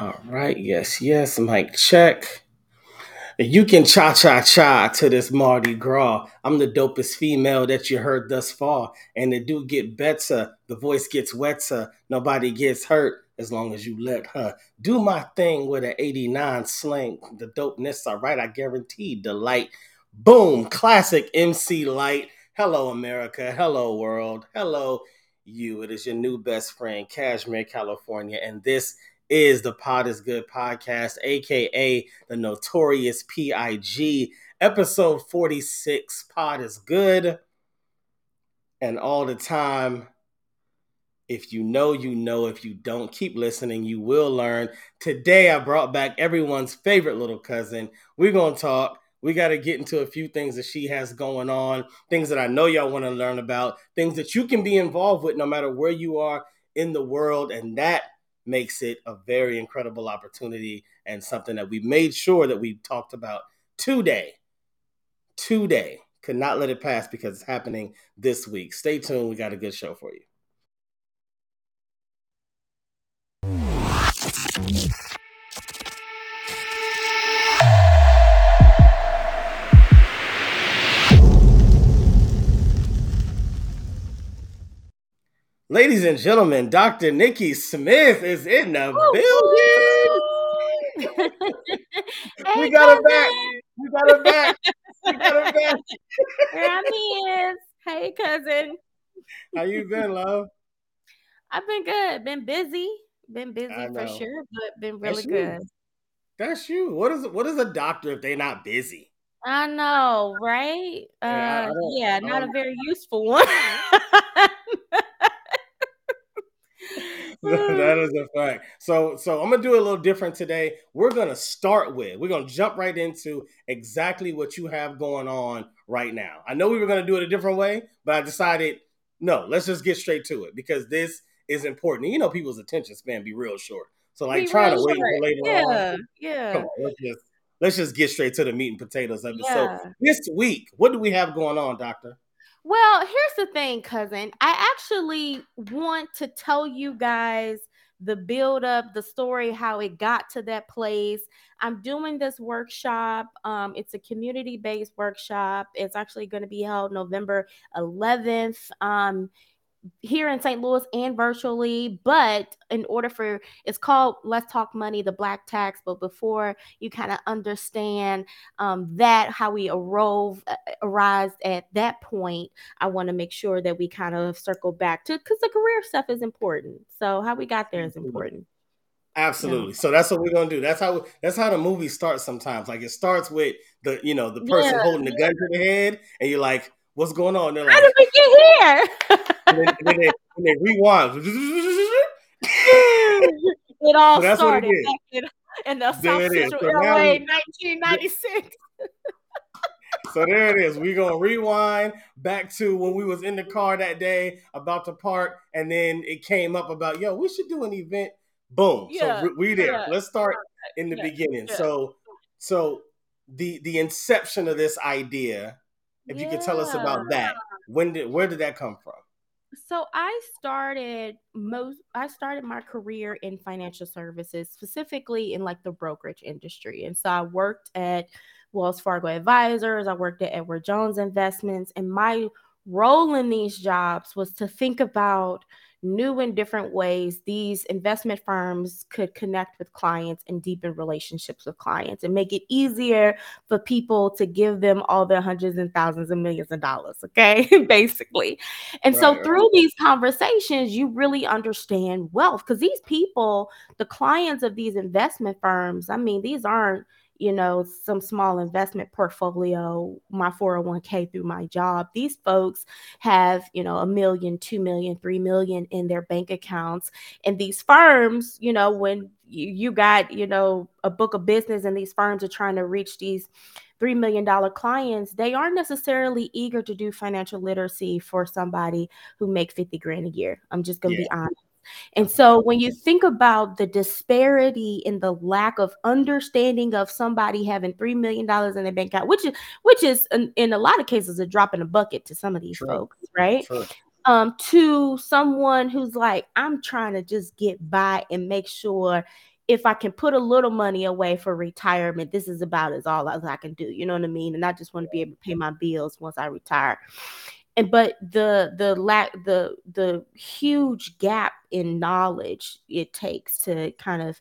All right, yes, yes, Mike, check. You can cha cha cha to this Mardi Gras. I'm the dopest female that you heard thus far. And it do get better. The voice gets wetter. Nobody gets hurt as long as you let her do my thing with an 89 slang. The dopeness, all right, I guarantee delight. Boom, classic MC Lyte. Hello, America. Hello, world. Hello, you. It is your new best friend, Cashmere, California. And this is the Pod is Good podcast, aka the Notorious PIG, episode 46. Pod is Good. And all the time, if you know, you know. If you don't, keep listening. You will learn. Today, I brought back everyone's favorite little cousin. We're going to talk. We got to get into a few things that she has going on, things that I know y'all want to learn about, things that you can be involved with no matter where you are in the world. And that makes it a very incredible opportunity and something that we made sure that we talked about today. Today. Could not let it pass because it's happening this week. Stay tuned. We got a good show for you. Ladies and gentlemen, Dr. Nikki Smith is in the building. hey, we got her back. We got her back. We got her back. There he is. Hey, cousin. How you been, love? I've been good. Been busy. Been busy for sure, but been really That's you. good. That's you. What is what is a doctor if they're not busy? I know, right? Yeah, I- I Uh, don't- yeah, not a very useful one. that is a fact. So, so I'm gonna do it a little different today. We're gonna start with. We're gonna jump right into exactly what you have going on right now. I know we were gonna do it a different way, but I decided no. Let's just get straight to it because this is important. And you know, people's attention span be real short. So, like Be trying to wait short. later yeah, on. yeah. Come on, let's just let's just get straight to the meat and potatoes of it. So, this week, what do we have going on, Doctor? Well, here's the thing, cousin. I actually want to tell you guys the build up, the story, how it got to that place. I'm doing this workshop. Um, it's a community based workshop. It's actually going to be held November 11th. Um, here in St. Louis and virtually, but in order for it's called Let's Talk Money, the Black Tax. But before you kind of understand um, that, how we arose, uh, arise at that point, I want to make sure that we kind of circle back to because the career stuff is important. So how we got there is important. Absolutely. So that's what we're gonna do. That's how that's how the movie starts sometimes. Like it starts with the you know the person Yeah, holding the gun to the head, and you're like, "What's going on?" They're like, How did we get here? and then, and then they, and they rewind. it all So what it started back in, in the There South. Central So LA, we- 1996. so there it is. We're gonna rewind back to when we was in the car that day about to park, and then it came up about, yo, we should do an event. Boom. Yeah, so we, we there. yeah. Let's start in the Yeah, beginning. So so the the inception of this idea, if you could tell us about that, when did where did that come from? So I started most I started my career in financial services, specifically in like the brokerage industry. And so I worked at Wells Fargo Advisors, I worked at Edward Jones Investments, and my role in these jobs was to think about new and different ways these investment firms could connect with clients and deepen relationships with clients and make it easier for people to give them all their hundreds and thousands and millions of dollars okay basically and so Right, right. through these conversations you really understand wealth because these people the clients of these investment firms i mean these aren't you know some small investment portfolio my 401k through my job. These folks have you know a million two million three million in their bank accounts. And these firms you know when you, you got you know a book of business and these firms are trying to reach these three million dollar clients they aren't necessarily eager to do financial literacy for somebody who make 50 grand a year. I'm just gonna be honest and so when you think about the disparity in the lack of understanding of somebody having three million dollars in their bank account, which is which is in, in a lot of cases a drop in a bucket to some of these True. folks, right? True. um to someone who's like i'm trying to just get by and make sure if I can put a little money away for retirement, this is about as all as I can do. You know what I mean? And I just want to be able to pay my bills once I retire. And but the the lack the the huge gap in knowledge it takes to kind of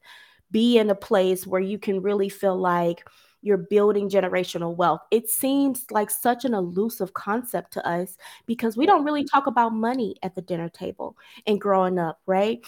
be in a place where you can really feel like you're building generational wealth. It seems like such an elusive concept to us because we don't really talk about money at the dinner table and growing up, right?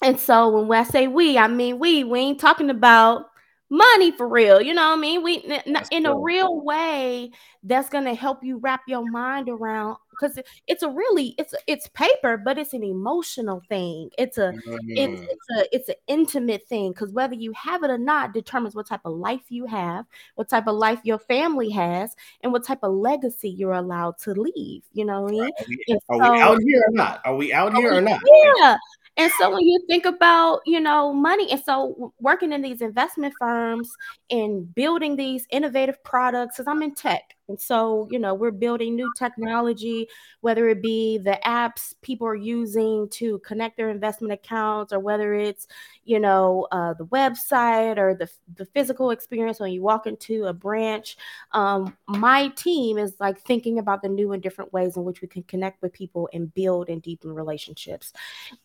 And so when I say we, I mean we. We ain't talking about money for real. You know what I mean? We in a real way that's gonna help you wrap your mind around because it's a really it's it's paper, but it's an emotional thing. It's a mm-hmm. it's, it's a it's an intimate thing because whether you have it or not determines what type of life you have, what type of life your family has, and what type of legacy you're allowed to leave. You know what I mean? Are we, are so, we out here or not? Are we out here or not? Yeah. And so when you think about, you know, money, and so working in these investment firms and building these innovative products, because I'm in tech, and so, you know, we're building new technology, whether it be the apps people are using to connect their investment accounts, or whether it's, you know, uh, the website or the, the physical experience when you walk into a branch. Um, my team is like thinking about the new and different ways in which we can connect with people and build and deepen relationships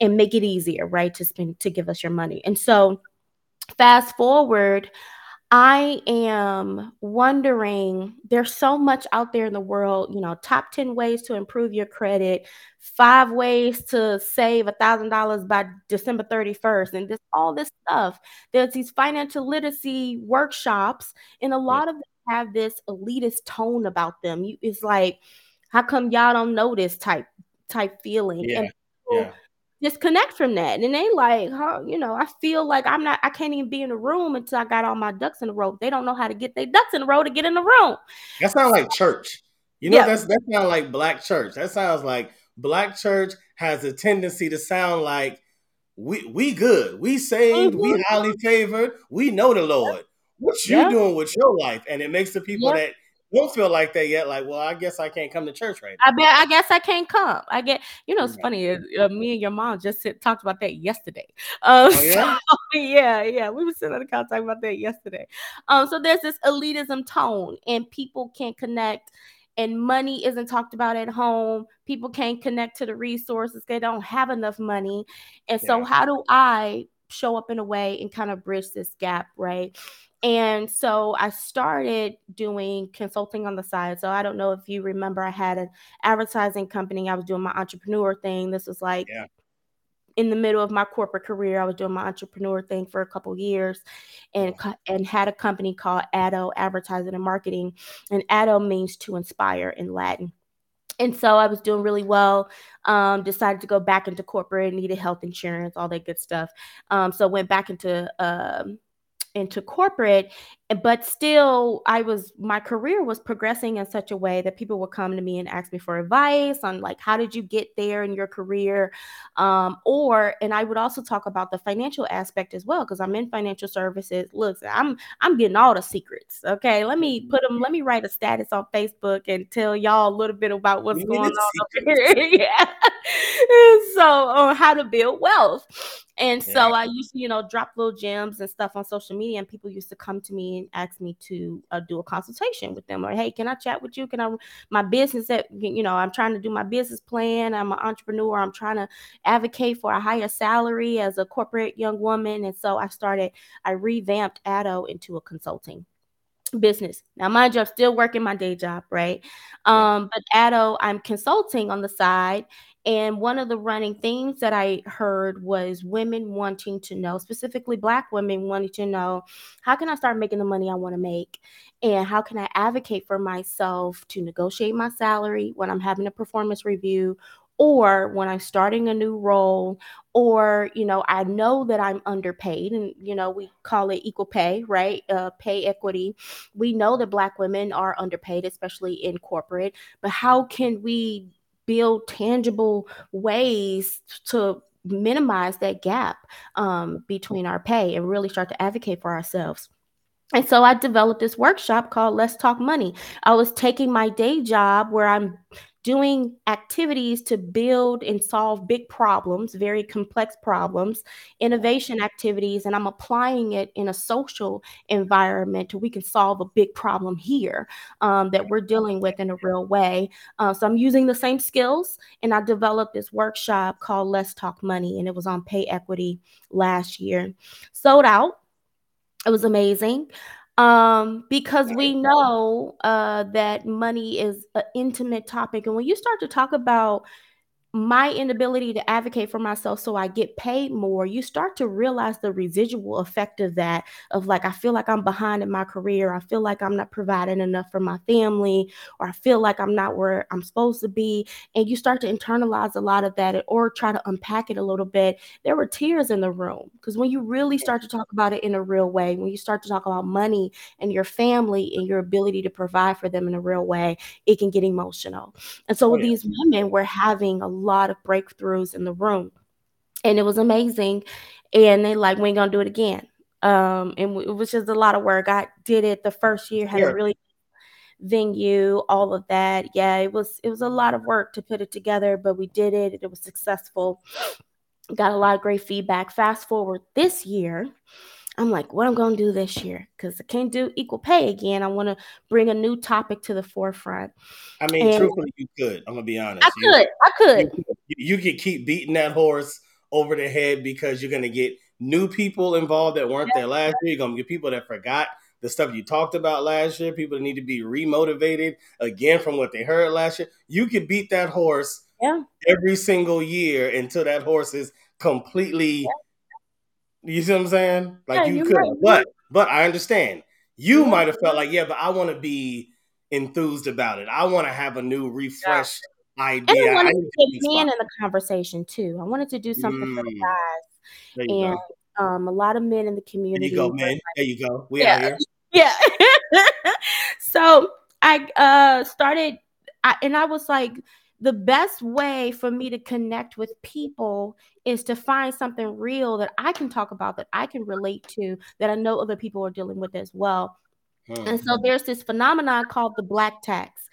and make it easier, right, to spend, to give us your money. And so, fast forward, I am wondering there's so much out there in the world, you know, top 10 ways to improve your credit, five ways to save a thousand dollars by December 31st, and this all this stuff. There's these financial literacy workshops, and a lot of them have this elitist tone about them. You, it's like, how come y'all don't know this type type feeling? Yeah. And yeah disconnect from that. And they like, huh, you know, I feel like I'm not, I can't even be in the room until I got all my ducks in a row. They don't know how to get their ducks in a row to get in the room. That sounds like church. You know, yeah. that's that sounds like black church. That sounds like black church has a tendency to sound like we we good, we saved, mm-hmm. we highly favored, we know the Lord. What you yeah. doing with your life? And it makes the people yeah. that don't feel like that yet. Like, well, I guess I can't come to church right now. I bet. I guess I can't come. I get. You know, it's funny. Uh, me and your mom just sit, talked about that yesterday. Um, oh, yeah? So, yeah, yeah. We were sitting on the couch talking about that yesterday. Um, so there's this elitism tone, and people can't connect. And money isn't talked about at home. People can't connect to the resources. They don't have enough money. And so, yeah. how do I show up in a way and kind of bridge this gap, right? And so I started doing consulting on the side. So I don't know if you remember, I had an advertising company. I was doing my entrepreneur thing. This was like yeah. in the middle of my corporate career. I was doing my entrepreneur thing for a couple years, and and had a company called Addo Advertising and Marketing. And Addo means to inspire in Latin. And so I was doing really well. Um, decided to go back into corporate, needed health insurance, all that good stuff. Um, so went back into um, into corporate but still i was my career was progressing in such a way that people would come to me and ask me for advice on like how did you get there in your career? Um, or and i would also talk about the financial aspect as well because i'm in financial services. Look i'm i'm getting all the secrets okay? Let me put them let me write a status on facebook and tell y'all a little bit about what's going on here. Yeah. So on how to build wealth and so I used to, you know, drop little gems and stuff on social media, and people used to come to me and ask me to uh, do a consultation with them, or hey, can I chat with you? Can I my business that you know I'm trying to do my business plan. I'm an entrepreneur. I'm trying to advocate for a higher salary as a corporate young woman, and so I started. I revamped Addo into a consulting business. Now, mind you, I'm still working my day job, right? Um, but Addo, I'm consulting on the side and one of the running themes that I heard was women wanting to know, specifically Black women wanting to know, how can I start making the money I want to make? And how can I advocate for myself to negotiate my salary when I'm having a performance review or when I'm starting a new role, or, you know, I know that I'm underpaid, and, you know, we call it equal pay, right? Uh, pay equity. We know that Black women are underpaid, especially in corporate, but how can we build tangible ways to minimize that gap um, between our pay and really start to advocate for ourselves. And so I developed this workshop called Let's Talk Money. I was taking my day job where I'm doing activities to build and solve big problems, very complex problems, innovation activities, and I'm applying it in a social environment where we can solve a big problem here um, that we're dealing with in a real way. Uh, so I'm using the same skills, and I developed this workshop called Let's Talk Money, and it was on pay equity last year. Sold out. It was amazing um because we know uh that money is an intimate topic and when you start to talk about my inability to advocate for myself so I get paid more, you start to realize the residual effect of that. Of like, I feel like I'm behind in my career. I feel like I'm not providing enough for my family, or I feel like I'm not where I'm supposed to be. And you start to internalize a lot of that or try to unpack it a little bit. There were tears in the room because when you really start to talk about it in a real way, when you start to talk about money and your family and your ability to provide for them in a real way, it can get emotional. And so oh, yeah. these women were having a lot of breakthroughs in the room. And it was amazing. And they like, we ain't gonna do it again. Um, and it was just a lot of work. I did it the first year, had yeah. a really venue, all of that. Yeah, it was it was a lot of work to put it together, but we did it. It was successful. Got a lot of great feedback. Fast forward this year, I'm like, what I'm going to do this year because I can't do equal pay again. I want to bring a new topic to the forefront. I mean, and truthfully, you could. I'm gonna be honest. I you, could. I could. You, you could keep beating that horse over the head because you're gonna get new people involved that weren't yeah. there last year. You're gonna get people that forgot the stuff you talked about last year. People that need to be remotivated again from what they heard last year. You could beat that horse yeah. every single year until that horse is completely. Yeah you see what I'm saying? Like yeah, you could, right. but but I understand. You yeah. might have felt like, yeah, but I want to be enthused about it. I want to have a new, refreshed yeah. idea. And I wanted to get men in the conversation too. I wanted to do something mm. for the mm. guys, and um, a lot of men in the community. There you go, man. There you go. We yeah. here. Yeah. so I uh started, I, and I was like the best way for me to connect with people is to find something real that I can talk about, that I can relate to, that I know other people are dealing with as well. Mm-hmm. And so there's this phenomenon called the black tax.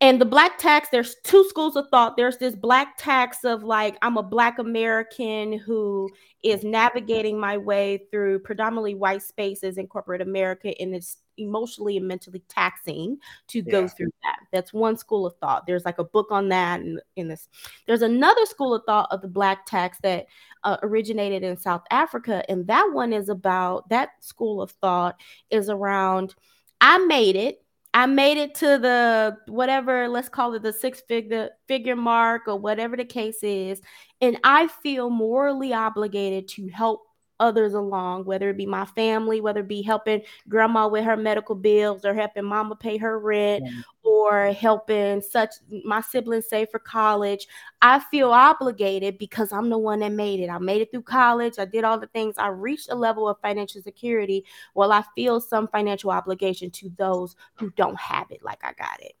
And the black tax, there's two schools of thought. There's this black tax of like, I'm a black American who is navigating my way through predominantly white spaces in corporate America, and it's emotionally and mentally taxing to yeah. go through that. That's one school of thought. There's like a book on that in, in this. There's another school of thought of the black tax that uh, originated in South Africa, and that one is about that school of thought is around I made it I made it to the whatever, let's call it the six figure figure mark or whatever the case is, and I feel morally obligated to help others along, whether it be my family, whether it be helping grandma with her medical bills or helping mama pay her rent mm-hmm. or helping such my siblings save for college. I feel obligated because I'm the one that made it. I made it through college. I did all the things. I reached a level of financial security. Well, I feel some financial obligation to those who don't have it like I got it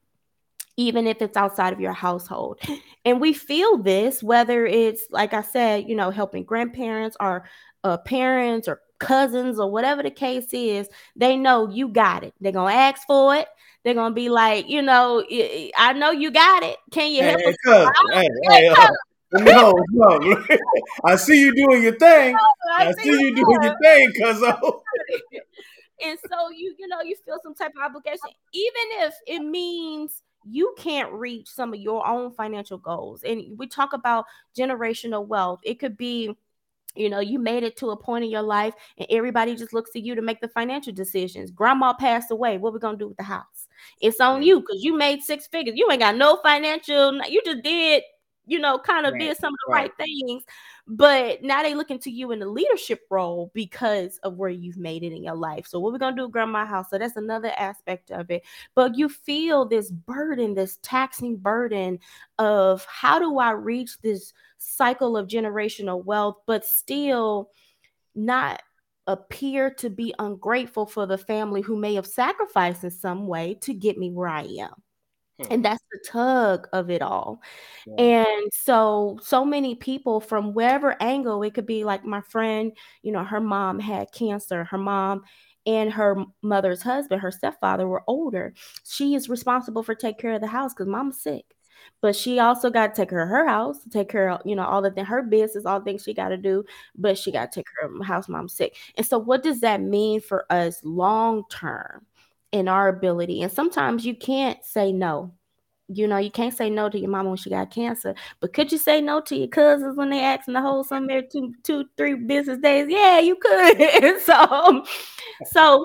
even if it's outside of your household. And we feel this, whether it's, like I said, you know, helping grandparents or uh, parents or cousins or whatever the case is, they know you got it. They're gonna ask for it. They're gonna be like, you know, I know you got it. Can you help hey, us? Hey, hey, uh, no, no. I see you doing your thing. I, I see, see you doing your thing, cuz. and so you, you know, you feel some type of obligation, even if it means you can't reach some of your own financial goals. And we talk about generational wealth. It could be you know you made it to a point in your life and everybody just looks to you to make the financial decisions grandma passed away what we gonna do with the house it's on you because you made six figures you ain't got no financial you just did you know, kind of right. did some of the right. right. things. But now they looking to you in the leadership role because of where you've made it in your life. So what we're gonna do, grandma house. So that's another aspect of it. But you feel this burden, this taxing burden of how do I reach this cycle of generational wealth, but still not appear to be ungrateful for the family who may have sacrificed in some way to get me where I am. Hmm. And that's the tug of it all. Yeah. And so, so many people from wherever angle, it could be like my friend, you know, her mom had cancer, her mom and her mother's husband, her stepfather, were older. She is responsible for take care of the house because mom's sick. but she also got to take care of her house, take care of you know all the, her business, all the things she got to do. But she got to take care of house mom sick. And so, what does that mean for us long term in our ability? And sometimes you can't say no. You know, you can't say no to your mama when she got cancer, but could you say no to your cousins when they asking to hold some every two, two, three business days? Yeah, you could. so, so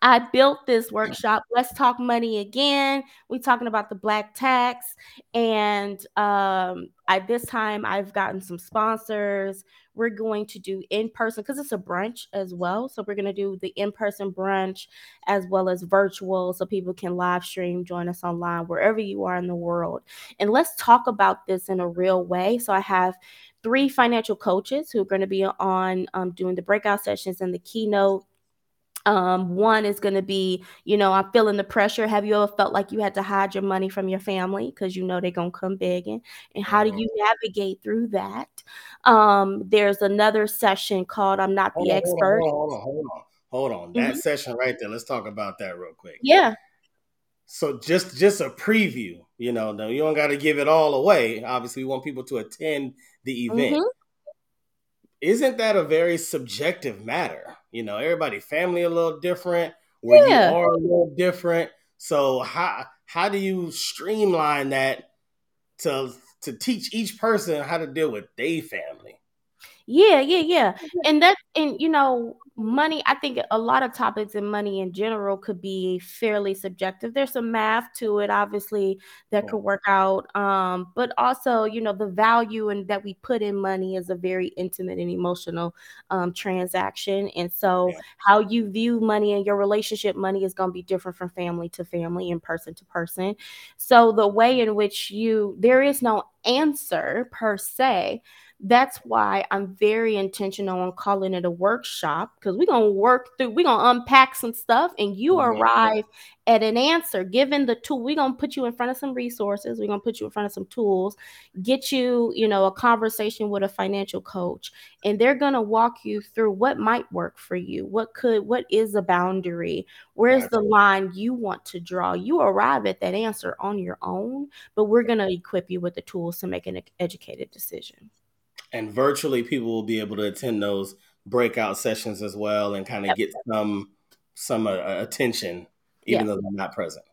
I built this workshop. Let's talk money again. We're talking about the black tax, and um, at this time, I've gotten some sponsors. We're going to do in person because it's a brunch as well. So we're going to do the in person brunch as well as virtual, so people can live stream, join us online wherever you are in the world, and let's talk about this in a real way. So I have three financial coaches who are going to be on um, doing the breakout sessions and the keynote um, one is going to be, you know, I'm feeling the pressure. Have you ever felt like you had to hide your money from your family because you know they're going to come begging? And how do mm-hmm. you navigate through that? Um, there's another session called I'm Not the hold Expert. On, hold on, hold on, hold on. That mm-hmm. session right there. Let's talk about that real quick. Yeah. So just just a preview, you know, no, you don't got to give it all away. Obviously, we want people to attend the event. Mm-hmm. Isn't that a very subjective matter? You know, everybody family a little different, where yeah. you are a little different. So how how do you streamline that to to teach each person how to deal with their family? Yeah, yeah, yeah. And that and you know, money i think a lot of topics in money in general could be fairly subjective there's some math to it obviously that could work out um, but also you know the value and that we put in money is a very intimate and emotional um, transaction and so yeah. how you view money and your relationship money is going to be different from family to family and person to person so the way in which you there is no answer per se that's why I'm very intentional on calling it a workshop because we're gonna work through, we're gonna unpack some stuff, and you mm-hmm. arrive at an answer given the tool. We're gonna put you in front of some resources, we're gonna put you in front of some tools, get you, you know, a conversation with a financial coach, and they're gonna walk you through what might work for you, what could, what is a boundary, where's the line you want to draw. You arrive at that answer on your own, but we're gonna equip you with the tools to make an educated decision and virtually people will be able to attend those breakout sessions as well and kind of yep. get some some uh, attention even yep. though they're not present.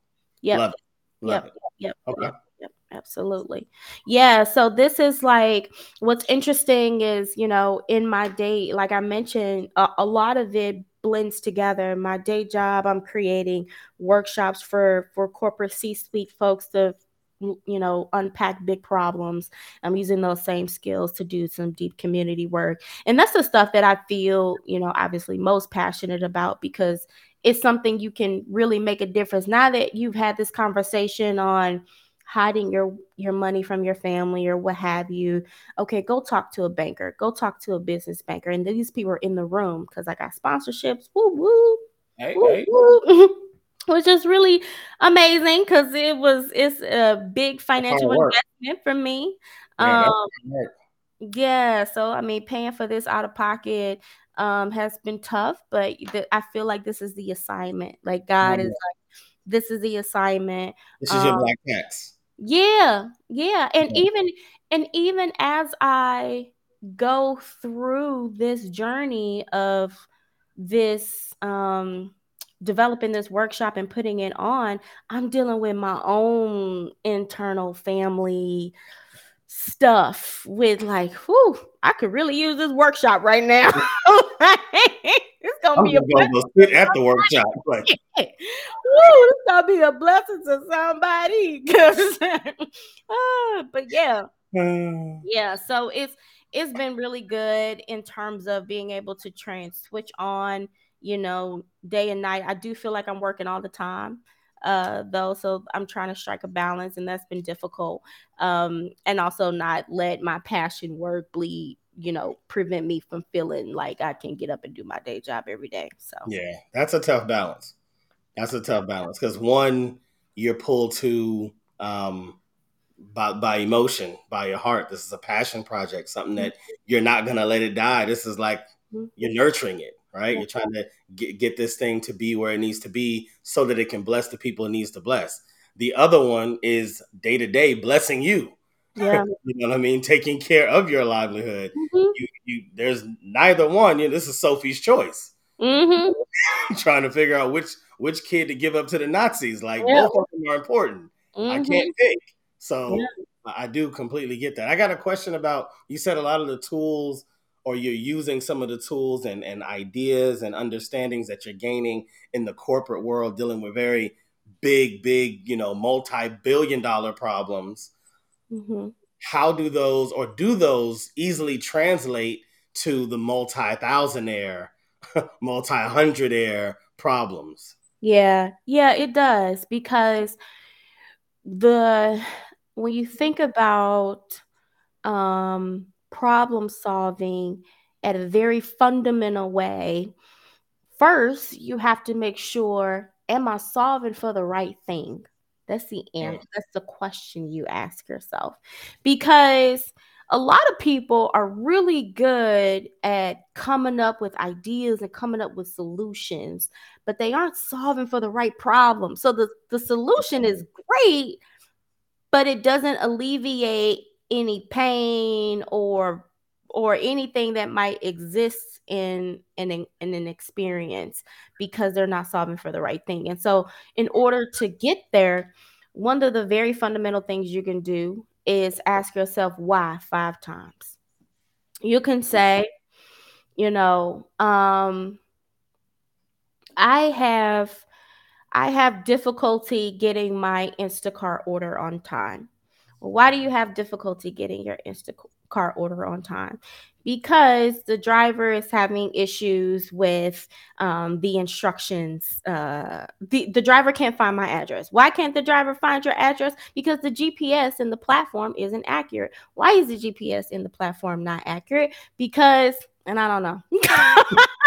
Yeah. Love it. Love yep. it. Yep. Okay. Yep. Absolutely. Yeah. So this is like what's interesting is, you know, in my day, like I mentioned, a, a lot of it blends together. My day job, I'm creating workshops for for corporate C-suite folks to you know unpack big problems. I'm using those same skills to do some deep community work. And that's the stuff that i feel you know obviously most passionate about because it's something you can really make a difference. Now that you've had this conversation on hiding your your money from your family or what have you okay go talk to a banker. Go talk to a business banker. And these people are in the room because i got sponsorships. Woo woo, hey, woo, hey. woo. which is really amazing because it was it's a big financial investment for me. Yeah, um, yeah, so I mean, paying for this out of pocket um, has been tough, but th- I feel like this is the assignment. Like God mm-hmm. is like, this is the assignment. This is um, your black tax. Yeah, yeah, and yeah. even and even as I go through this journey of this um developing this workshop and putting it on, I'm dealing with my own internal family stuff with like, whew, I could really use this workshop right now. it's gonna I'm be a blessing. Sit at the workshop. Like. Woo, it's gonna be a blessing to somebody. uh, but yeah. yeah, so it's it's been really good in terms of being able to train switch on you know, day and night. I do feel like I'm working all the time uh though so i'm trying to strike a balance and that's been difficult um and also not let my passion work bleed you know prevent me from feeling like i can get up and do my day job every day so. Yeah that's a tough balance. That's a tough balance because one you're pulled to um by by emotion by your heart. This is a passion project something that you're not gonna let it die. This is like mm-hmm. you're nurturing it right? You're trying to get, get this thing to be where it needs to be so that it can bless the people it needs to bless. The other one is day to day blessing you. Yeah. you know what I mean? Taking care of your livelihood. Mm-hmm. You, you, there's neither one. You know, this is Sophie's choice. Mm-hmm. Trying to figure out which which kid to give up to the Nazis. Like yeah. both of them are important. Mm-hmm. I can't pick. So yeah. I do completely get that. I got a question about you said a lot of the tools or you're using some of the tools and, and ideas and understandings that you're gaining in the corporate world dealing with very big, big, you know, multi-billion dollar problems. Mm-hmm. How do those or do those easily translate to the multi-thousandaire, multi-hundredaire problems? Yeah, yeah, it does because the when you think about um, problem solving at a very fundamental way, first you have to make sure am I solving for the right thing? That's the answer. That's the question you ask yourself. Because a lot of people are really good at coming up with ideas and coming up with solutions, but they aren't solving for the right problem. So the, the solution is great, but it doesn't alleviate any pain or or anything that might exist in in, in an experience because they're not solving for the right thing. And so in order to get there, one of the very fundamental things you can do is ask yourself why five times. You can say, you know, um I have I have difficulty getting my Instacart order on time. Why do you have difficulty getting your Instacart order on time? Because the driver is having issues with um, the instructions. Uh, the, the driver can't find my address. Why can't the driver find your address? Because the GPS in the platform isn't accurate. Why is the GPS in the platform not accurate? Because, and I don't know.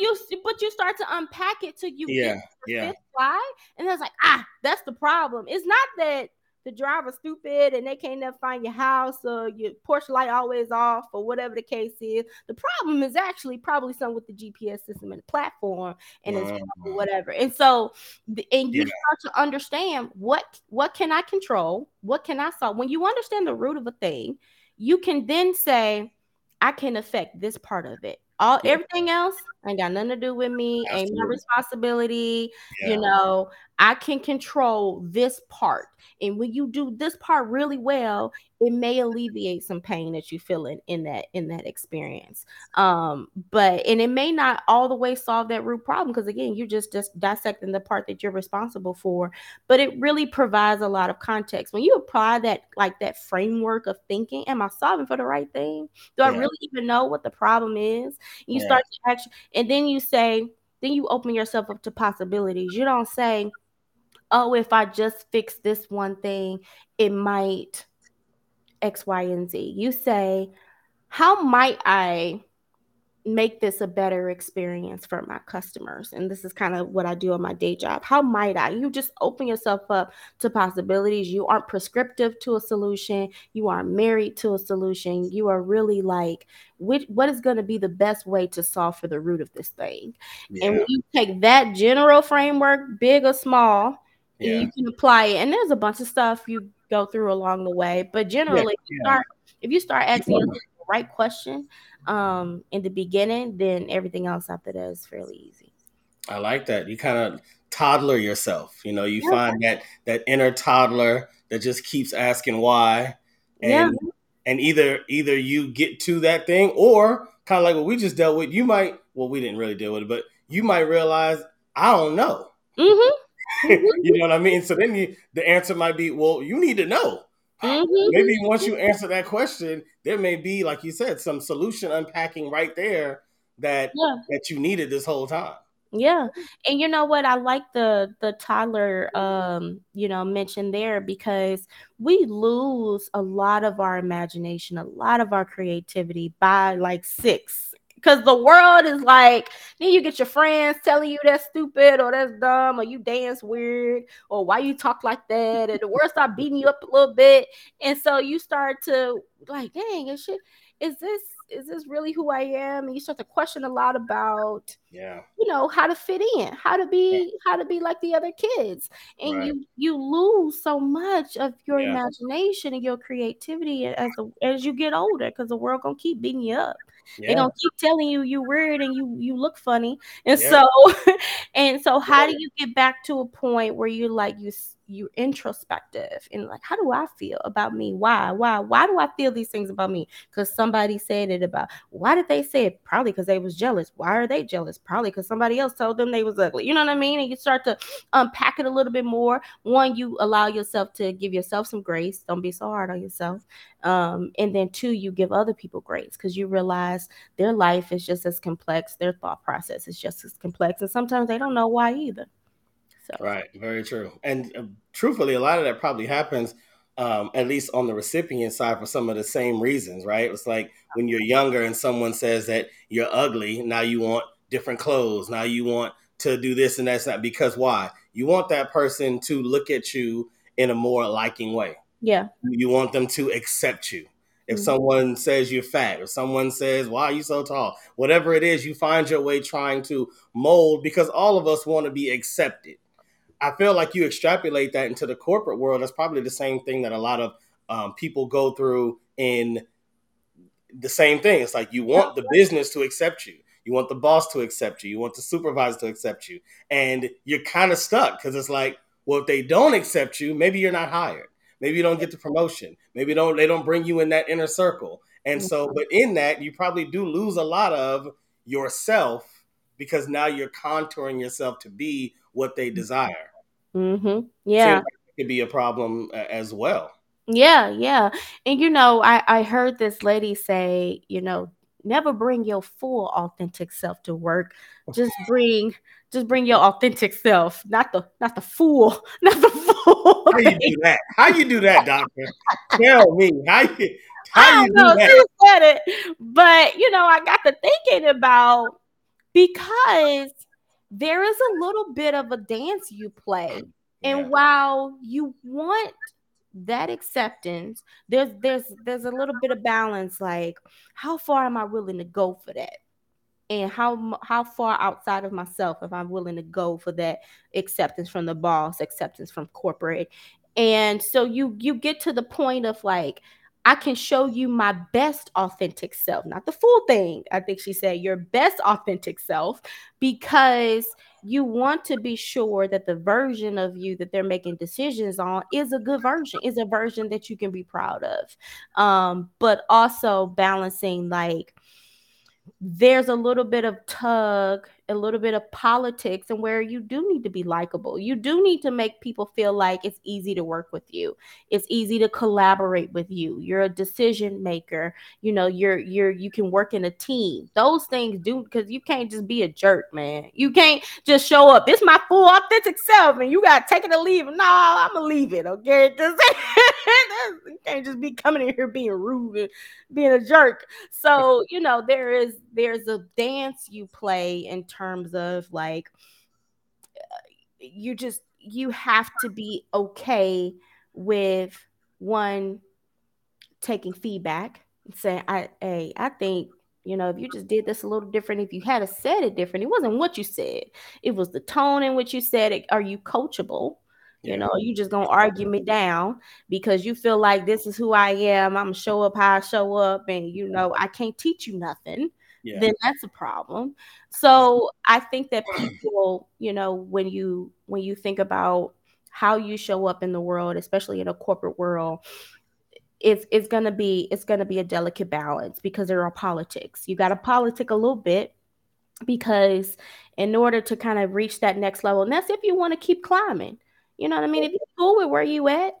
you but you start to unpack it till you yeah yeah why and it's like ah that's the problem it's not that the driver's stupid and they can't never find your house or your porch light always off or whatever the case is. The problem is actually probably something with the GPS system and the platform and it's mm-hmm. whatever. And so and you yeah. start to understand what what can I control? What can I solve? When you understand the root of a thing, you can then say, I can affect this part of it. All yeah. everything else ain't got nothing to do with me, Absolutely. ain't my responsibility. Yeah. You know, I can control this part. And when you do this part really well, it may alleviate some pain that you feel in, in that in that experience. Um, but and it may not all the way solve that root problem because again, you're just just dissecting the part that you're responsible for. But it really provides a lot of context when you apply that like that framework of thinking. Am I solving for the right thing? Do yeah. I really even know what the problem is? You yeah. start to actually, and then you say, then you open yourself up to possibilities. You don't say, oh, if I just fix this one thing, it might X, Y, and Z. You say, how might I make this a better experience for my customers? And this is kind of what I do on my day job. How might I? You just open yourself up to possibilities. You aren't prescriptive to a solution, you aren't married to a solution. You are really like, which, what is going to be the best way to solve for the root of this thing? Yeah. And when you take that general framework, big or small, yeah. you can apply it. And there's a bunch of stuff you go through along the way. But generally, yeah. If, you start, if you start asking the right question um, in the beginning, then everything else after that is fairly easy. I like that. You kind of toddler yourself. You know, you yeah. find that that inner toddler that just keeps asking why, and yeah. and either either you get to that thing or kind of like what we just dealt with. You might well, we didn't really deal with it, but you might realize I don't know. Mm-hmm. You know what I mean? So then you, the answer might be, well, you need to know. Mm-hmm. Maybe once you answer that question, there may be, like you said, some solution unpacking right there that yeah. that you needed this whole time. Yeah. And you know what? I like the the toddler um, you know, mentioned there because we lose a lot of our imagination, a lot of our creativity by like 6 because the world is like, then you get your friends telling you that's stupid or that's dumb or you dance weird or why you talk like that. And the world start beating you up a little bit. And so you start to like, dang, is shit, is this is this really who I am? And you start to question a lot about yeah, you know, how to fit in, how to be yeah. how to be like the other kids. And right. you you lose so much of your yeah. imagination and your creativity as the, as you get older because the world gonna keep beating you up. Yeah. They're gonna keep telling you you weird and you you look funny. And so and so how do you get back to a point where you like you you introspective and like how do i feel about me? Why? Why? Why do i feel these things about me? Because somebody said it about why did they say it? Probably because they was jealous. Why are they jealous? Probably because somebody else told them they was ugly. You know what i mean? And you start to unpack it a little bit more. One you allow yourself to give yourself some grace. Don't be so hard on yourself. Um, and then two you give other people grace because you realize their life is just as complex. Their thought process is just as complex. And sometimes they don't know why either so. Right, very true. And uh, truthfully, a lot of that probably happens, um, at least on the recipient side, for some of the same reasons. Right? It's like when you're younger and someone says that you're ugly. Now you want different clothes. Now you want to do this and that's not because why? You want that person to look at you in a more liking way. Yeah. You want them to accept you. If mm-hmm. someone says you're fat, if someone says, "Why are you so tall?" Whatever it is, you find your way trying to mold because all of us want to be accepted. I feel like you extrapolate that into the corporate world. That's probably the same thing that a lot of um, people go through in the same thing. It's like you want the business to accept you. You want the boss to accept you. You want the supervisor to accept you. And you're kind of stuck because it's like, well, if they don't accept you, maybe you're not hired. Maybe you don't get the promotion. Maybe don't they don't bring you in that inner circle. And so, mm-hmm. but in that, you probably do lose a lot of yourself because now you're contouring yourself to be what they mm-hmm. desire. Mm-hmm. Yeah. Like it could be a problem as well. Yeah, yeah. And you know, I, I heard this lady say, you know, never bring your full authentic self to work. Just bring just bring your authentic self, not the not the fool, not the fool. How you do that? How you do that, doctor? Tell me how you how I don't you know, do that? She said it, but you know, I got to thinking about because there is a little bit of a dance you play. And yeah. while you want that acceptance, there's there's there's a little bit of balance like how far am I willing to go for that? And how how far outside of myself if I'm willing to go for that acceptance from the boss, acceptance from corporate. And so you you get to the point of like I can show you my best authentic self, not the full thing. I think she said your best authentic self because you want to be sure that the version of you that they're making decisions on is a good version, is a version that you can be proud of. Um, but also balancing like there's a little bit of tug, a little bit of politics, and where you do need to be likable. You do need to make people feel like it's easy to work with you. It's easy to collaborate with you. You're a decision maker. You know, you're you're you can work in a team. Those things do because you can't just be a jerk, man. You can't just show up. This my full authentic self, and you gotta take it or leave. No, I'm gonna leave it. Okay, you can't just be coming in here being rude and being a jerk. So you know there is there's a dance you play in terms of like uh, you just you have to be okay with one taking feedback and saying i hey i think you know if you just did this a little different if you had said it different it wasn't what you said. It was the tone in which you said it. Are you coachable? You know, you just gonna argue me down because you feel like this is who I am. I'm gonna show up how I show up, and you know, I can't teach you nothing yeah. then that's a problem. So I think that people, you know, when you when you think about how you show up in the world, especially in a corporate world, it's it's gonna be it's gonna be a delicate balance because there are politics. You got to politic a little bit because in order to kind of reach that next level, and that's if you want to keep climbing. You know what I mean? If you're cool with where you at,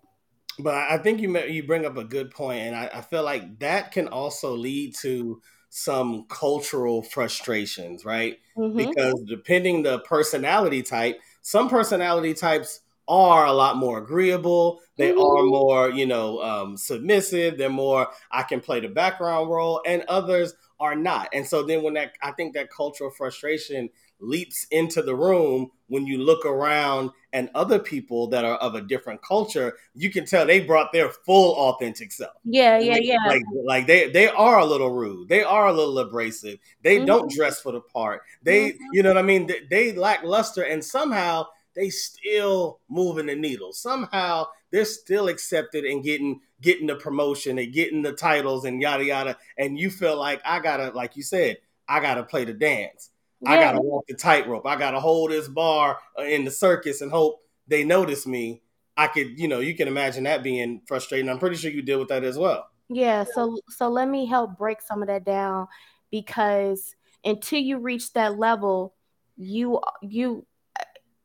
but I think you you bring up a good point, and I, I, feel like that can also lead to some cultural frustrations, right? Mm-hmm. Because depending the personality type, some personality types are a lot more agreeable. They mm-hmm. are more, you know, um, submissive. They're more, I can play the background role. And others are not. And so then when that I think that cultural frustration leaps into the room when you look around and other people that are of a different culture, you can tell they brought their full authentic self. Yeah, yeah, yeah. Like, like they they are a little rude. They are a little abrasive. They mm-hmm. don't dress for the part. They, mm-hmm. you know what I mean? They, they lack luster, and somehow they still moving the needle. Somehow they're still accepted and getting getting the promotion and getting the titles and yada yada. And you feel like I gotta, like you said, I gotta play the dance. Yeah. I gotta walk the tightrope. I gotta hold this bar uh, in the circus and hope they notice me. I could, you know, you can imagine that being frustrating. I'm pretty sure you deal with that as well. Yeah. So, so let me help break some of that down because until you reach that level, you, you,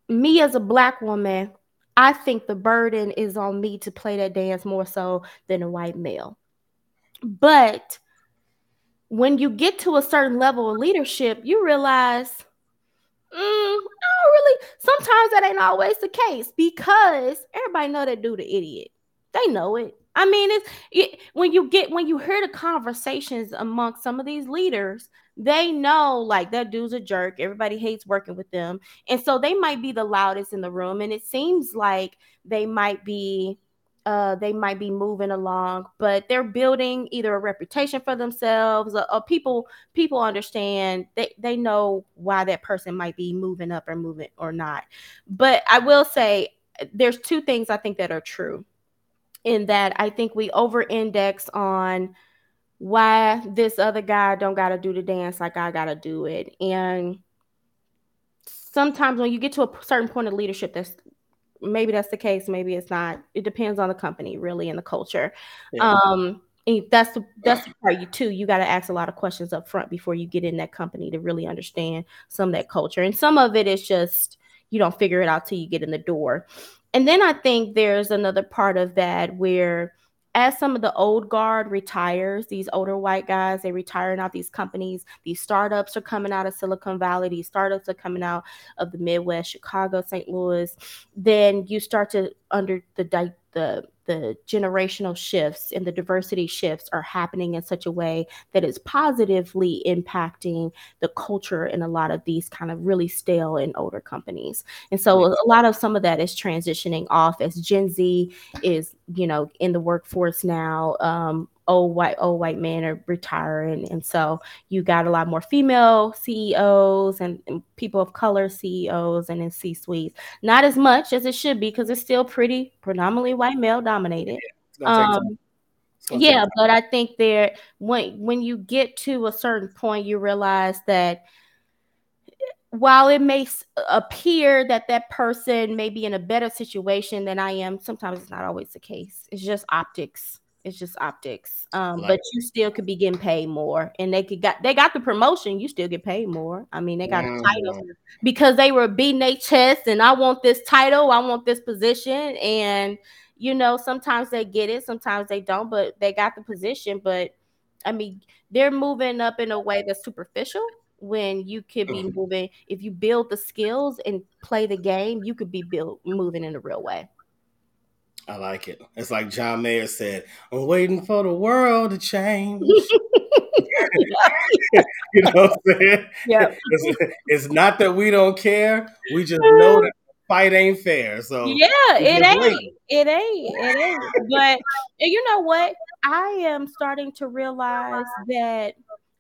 me as a black woman, I think the burden is on me to play that dance more so than a white male. But when you get to a certain level of leadership, you realize, mm, I don't really. Sometimes that ain't always the case because everybody know that dude an idiot. They know it. I mean, it's it, when you get when you hear the conversations amongst some of these leaders, they know like that dude's a jerk. Everybody hates working with them, and so they might be the loudest in the room. And it seems like they might be uh, they might be moving along, but they're building either a reputation for themselves or, or, people people understand they, they know why that person might be moving up or moving or not. But I will say there's two things I think that are true in that I think we over index on why this other guy don't got to do the dance like I got to do it. And sometimes when you get to a certain point of leadership that's maybe that's the case maybe it's not. It depends on the company really and the culture. Yeah. um and that's the that's the part you too you got to ask a lot of questions up front before you get in that company to really understand some of that culture. And some of it is just you don't figure it out till you get in the door. And then I think there's another part of that where as some of the old guard retires, these older white guys, they retire out these companies. These startups are coming out of Silicon Valley. These startups are coming out of the Midwest, Chicago, St. Louis. Then you start to under the the the generational shifts and the diversity shifts are happening in such a way that it's positively impacting the culture in a lot of these kind of really stale and older companies. And so a lot of some of that is transitioning off as Gen Z is, you know, in the workforce now. Um, old white old white men are retiring. And so you got a lot more female ceos and, and people of color ceos and in c suites not as much as it should be because it's still pretty predominantly white male dominated. Yeah, um, yeah but i think there when when you get to a certain point you realize that while it may appear that that person may be in a better situation than I am, sometimes it's not always the case. It's just optics. It's just optics. Um, like, but you still could be getting paid more, and they could got they got the promotion. You still get paid more. I mean, they got a title because they were beating their chest, and I want this title, I want this position, and you know sometimes they get it, sometimes they don't, but they got the position. But I mean, they're moving up in a way that's superficial when you could be mm-hmm. moving if you build the skills and play the game you could be built moving in a real way I like it. It's like John Mayer said, I'm waiting for the world to change. you know what I'm saying? Yeah. It's, it's, not that we don't care. We just know that the fight ain't fair. So Yeah, it ain't. It ain't. It ain't. But you know what? I am starting to realize that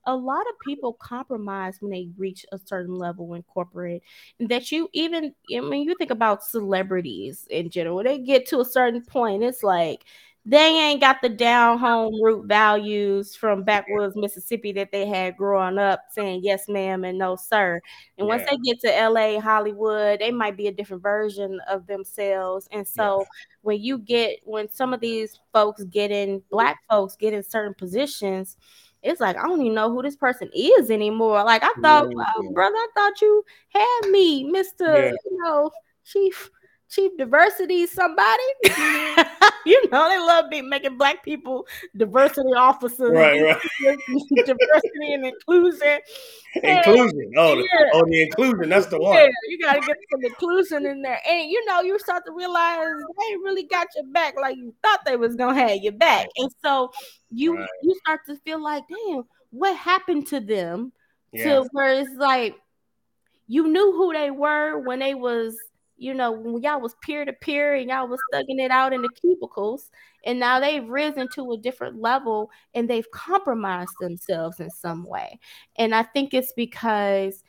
a lot of people compromise when they reach a certain level in corporate that you even i mean you think about celebrities in general they get to a certain point it's like they ain't got the down home root values from backwoods Mississippi that they had growing up saying yes ma'am and no sir. And yeah. once they get to LA, Hollywood, they might be a different version of themselves. And so yeah. when you get when some of these folks get in black folks get in certain positions, it's like I don't even know who this person is anymore. Like I thought, yeah. Uh, brother, I thought you had me, Mister, yeah. you know, Chief chief diversity somebody. you know, they love being making black people diversity officers. Right, right. diversity and inclusion. Inclusion. Oh, yeah. the, oh, the inclusion. That's the one. Yeah, you gotta get some inclusion in there. And you know, you start to realize they really got your back like you thought they was gonna have your back. And so you right. you start to feel like, damn, what happened to them Yeah. to where it's like you knew who they were when they was you know when y'all was peer to peer and y'all was thugging it out in the cubicles and now they've risen to a different level and they've compromised themselves in some way and i think it's because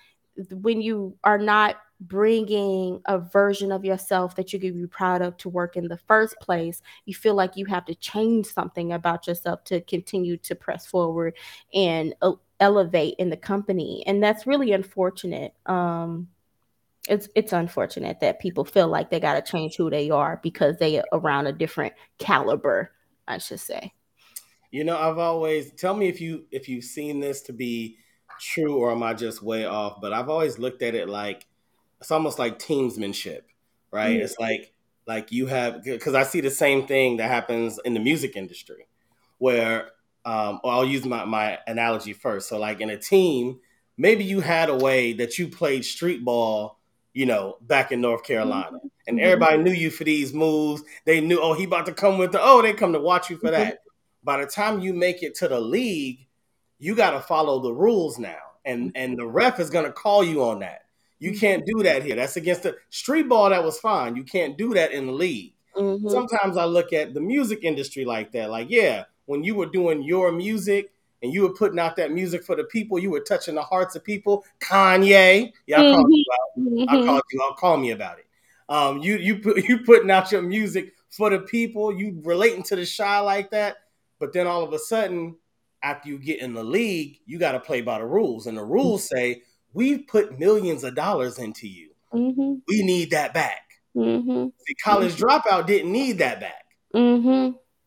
when you are not bringing a version of yourself that you could be proud of to work in the first place, you feel like you have to change something about yourself to continue to press forward and uh, elevate in the company. And that's really unfortunate. Um, it's it's unfortunate that people feel like they got to change who they are because they are around a different caliber, I should say. You know, I've always tell me if you if you've seen this to be true or am I just way off? But I've always looked at it like it's almost like teamsmanship, right? Mhm. It's like like you have because I see the same thing that happens in the music industry, where um, I'll use my my analogy first. So like in a team, maybe you had a way that you played street ball, you know, back in North Carolina, and Mhm. everybody knew you for these moves. They knew, oh, he about to come with the, oh, they come to watch you for that. By the time you make it to the league, you got to follow the rules now, and and the ref is going to call you on that. You can't do that here. That's against the street ball. That was fine. You can't do that in the league. Mhm. Sometimes I look at the music industry like that. Like, yeah, when you were doing your music and you were putting out that music for the people, you were touching the hearts of people. Kanye, yeah, I called you out. I Mhm. called you. I'll call me about it. Um, you you put you putting out your music for the people. You relating to the shy like that, but then all of a sudden, after you get in the league, you got to play by the rules, and the rules say we've put millions of dollars into you. Mhm. We need that back. Mhm. See, College Dropout didn't need that back.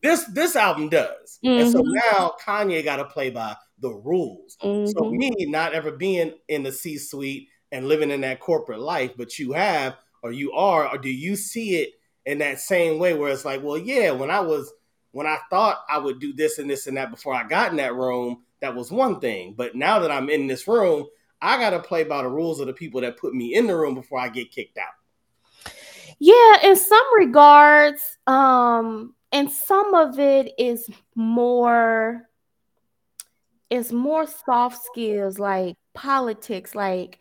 This this album does, and so Mhm. now Kanye got to play by the rules. So Mhm. me not ever being in the C suite and living in that corporate life, but you have, or you are, or do you see it in that same way where it's like, well, yeah, when I was when I thought I would do this and this and that before I got in that room, that was one thing. But now that I'm in this room, I gotta play by the rules of the people that put me in the room before I get kicked out. Yeah, in some regards, um, and some of it is more it's more soft skills like politics, like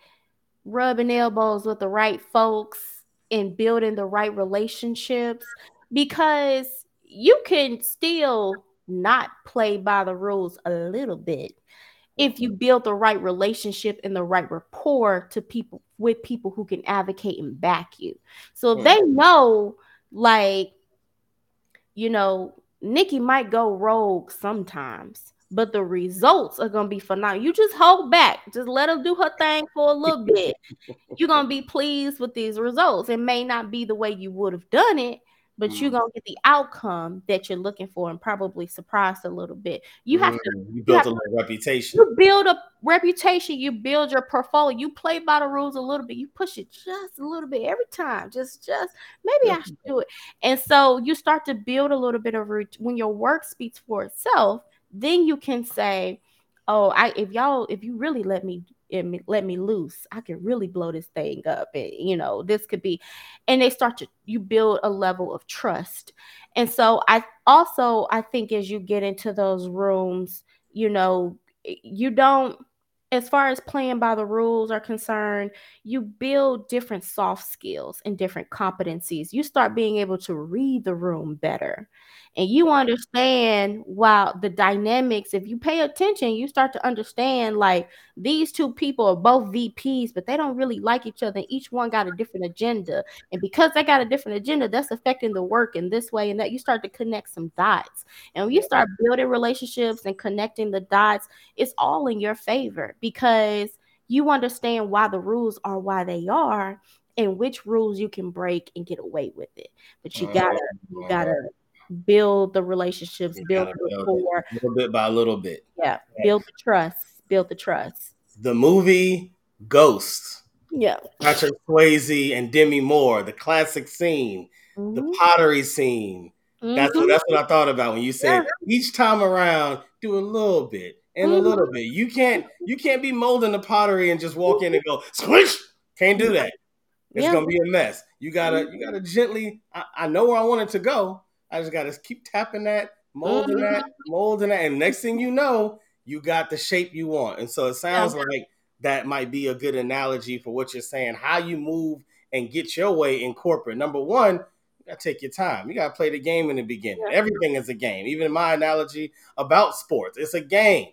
rubbing elbows with the right folks and building the right relationships. Because you can still not play by the rules a little bit if you mm-hmm. build the right relationship and the right rapport to people with people who can advocate and back you. So if they know, like, you know, Nikki might go rogue sometimes, but the results are gonna be phenomenal. You just hold back, just let her do her thing for a little bit. You're gonna be pleased with these results. It may not be the way you would have done it, but you're Mm. gonna get the outcome that you're looking for and probably surprised a little bit. You have to Mm, you built have a reputation. you build a reputation, you build your portfolio, you play by the rules a little bit, you push it just a little bit every time. Just just maybe I should do it. And so you start to build a little bit of when your work speaks for itself, then you can say, "Oh, I if y'all if you really let me me, let me loose, I can really blow this thing up." And you know, this could be and they start to you build a level of trust. And so I also I think as you get into those rooms, you know, you don't as far as playing by the rules are concerned you build different soft skills and different competencies you start being able to read the room better and you understand wow the dynamics if you pay attention you start to understand like these two people are both vps but they don't really like each other each one got a different agenda. And because they got a different agenda that's affecting the work in this way and that you start to connect some dots. And when you start building relationships and connecting the dots it's all in your favor because you understand why the rules are why they are and which rules you can break and get away with it. But you gotta you gotta build the relationships, build the rapport, little bit by a little bit. yeah, build the trust, the trust. The movie Ghost, Yeah. Patrick Swayze and Demi Moore, the classic scene, the Mhm. pottery scene. That's what that's what I thought about when you said each time around do a little bit and a Mhm. little bit. You can't you can't be molding the pottery and just walk in and go squish. Can't do that. It's Yeah. gonna be a mess. You gotta you gotta gently. I, I know where I want it to go. I just gotta keep tapping that, molding that, molding that, and next thing you know, you got the shape you want. And so it sounds yeah. like that might be a good analogy for what you're saying. How you move and get your way in corporate. Number one, you gotta take your time. You gotta play the game in the beginning. Yeah. Everything is a game. Even my analogy about sports, it's a game.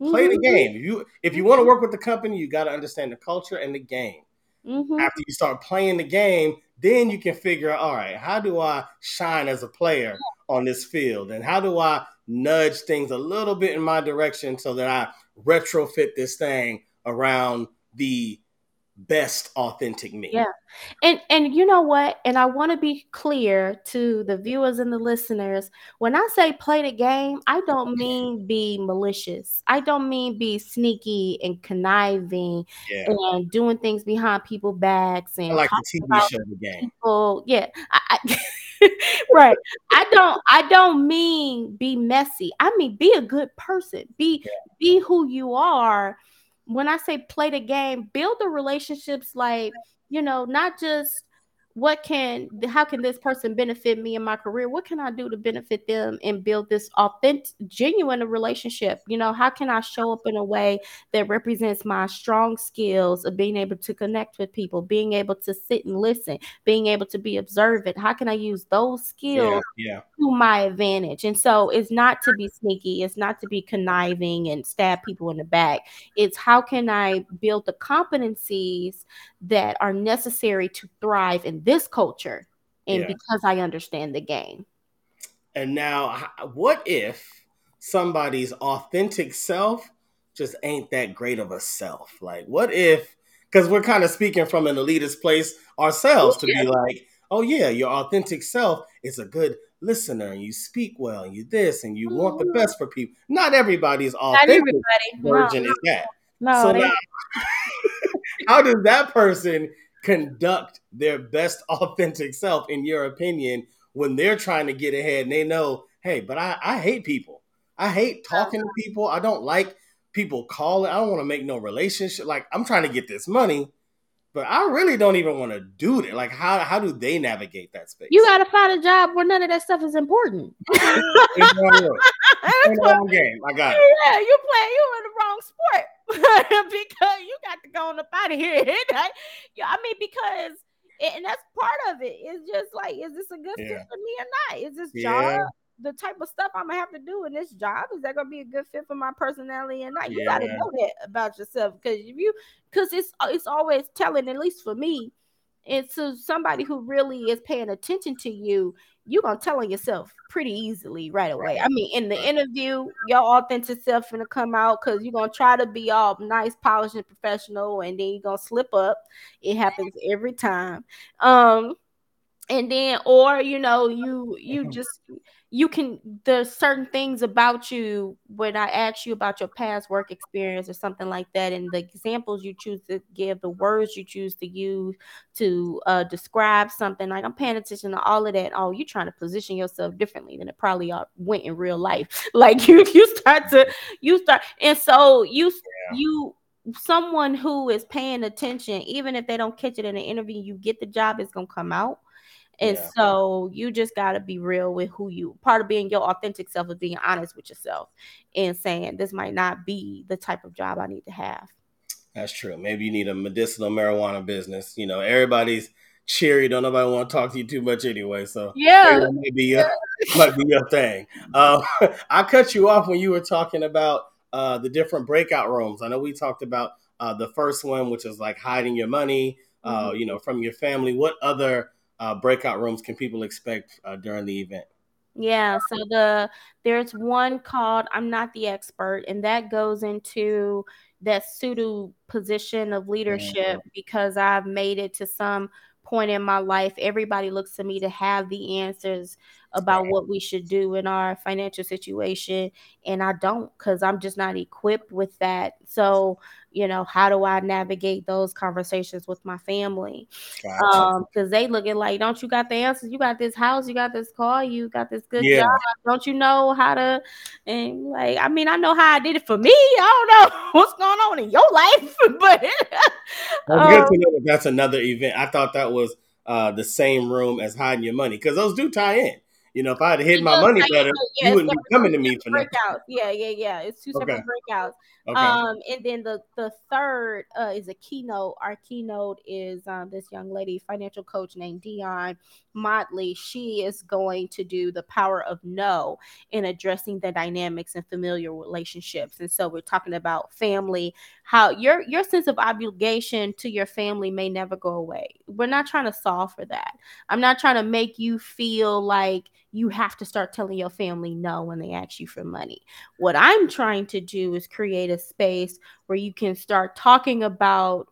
Mm-hmm. Play the mm-hmm. game. If you if you want to work with the company, you got to understand the culture and the game. Mm-hmm. After you start playing the game, then you can figure out, all right, how do I shine as a player on this field, and how do I nudge things a little bit in my direction so that I retrofit this thing around the best authentic me. Yeah. And and you know what? And I want to be clear to the viewers and the listeners. When I say play the game, I don't mean be malicious. I don't mean be sneaky and conniving yeah. and doing things behind people's backs and I like the TV show the game. People, yeah. I, I right. I don't I don't mean be messy. I mean be a good person. Be yeah. be who you are when I say play the game, build the relationships like, you know, not just what can how can this person benefit me in my career? What can i do to benefit them and build this authentic genuine relationship? You know how can i show up in a way that represents my strong skills of being able to connect with people being able to sit and listen being able to be observant? How can i use those skills yeah, yeah. to my advantage? And so it's not to be sneaky it's not to be conniving and stab people in the back. It's how can i build the competencies that are necessary to thrive in this culture and yeah. because I understand the game. And now, what if somebody's authentic self just ain't that great of a self? Like, what if, because we're kind of speaking from an elitist place ourselves to be like, oh, yeah, your authentic self is a good listener and you speak well and you this and you mm-hmm. want the mm-hmm. best for people. Not everybody's authentic Not everybody. version no. is that. No, so now, how does that person conduct their best authentic self, in your opinion, when they're trying to get ahead and they know, hey, but I, I hate people. I hate talking to people. I don't like people calling. I don't want to make no relationship. Like I'm trying to get this money, but I really don't even want to do it. Like how how do they navigate that space? You got to find a job where none of that stuff is important. it's wrong game. I got it. Yeah, you play. You in the wrong sport. because you got to go on up out of here. yeah, I mean, because and that's part of it. It's just like, is this a good yeah. fit for me or not? Is this yeah. job the type of stuff I'm gonna have to do in this job? Is that gonna be a good fit for my personality or not? You yeah. gotta know that about yourself because if you because it's uh, it's always telling, at least for me, and to somebody who really is paying attention to you you're gonna tell on yourself pretty easily right away. I mean, in the interview, your authentic self gonna come out because you're gonna try to be all nice, polished, and professional, and then you're gonna slip up. It happens every time. Um, and then, or you know, you you just you can there's certain things about you when I ask you about your past work experience or something like that, and the examples you choose to give, the words you choose to use to uh, describe something. Like I'm paying attention to all of that. Oh, you're trying to position yourself differently than it probably went in real life. Like you, you start to you start, and so you yeah. you someone who is paying attention, even if they don't catch it in an interview, you get the job, it's gonna come out. And yeah. so you just got to be real with who you part of being your authentic self is being honest with yourself and saying this might not be the type of job I need to have. That's true. Maybe you need a medicinal marijuana business. You know, everybody's cheery. Don't nobody want to talk to you too much anyway. So yeah, maybe your, might be your thing. Uh, I cut you off when you were talking about uh, the different breakout rooms. I know we talked about uh, the first one, which is like hiding your money, uh, mm-hmm. you know, from your family. What other uh, breakout rooms can people expect uh, during the event? Yeah, so the there's one called I'm not the expert, and that goes into that pseudo position of leadership mm-hmm. because I've made it to some point in my life. Everybody looks to me to have the answers about right. what we should do in our financial situation, and I don't because I'm just not equipped with that. So you know how do i navigate those conversations with my family? Gotcha. um because they looking like don't you got the answers? You got this house you got this car you got this good yeah. job. Don't you know how to and like i mean i know how i did it for me. I don't know what's going on in your life but um, good to know that that's another event. I thought that was uh the same room as hiding your money because those do tie in You know, if I had hid my money better, yeah, you wouldn't be coming to me for breakouts. Yeah, yeah, yeah. It's two separate okay. breakouts. Okay. Um, and then the the third uh, is a keynote. Our keynote is um, this young lady, financial coach named Dion Motley. She is going to do the power of no in addressing the dynamics and familiar relationships. And so we're talking about family, how your your sense of obligation to your family may never go away. We're not trying to solve for that. I'm not trying to make you feel like you have to start telling your family no when they ask you for money. What I'm trying to do is create a space where you can start talking about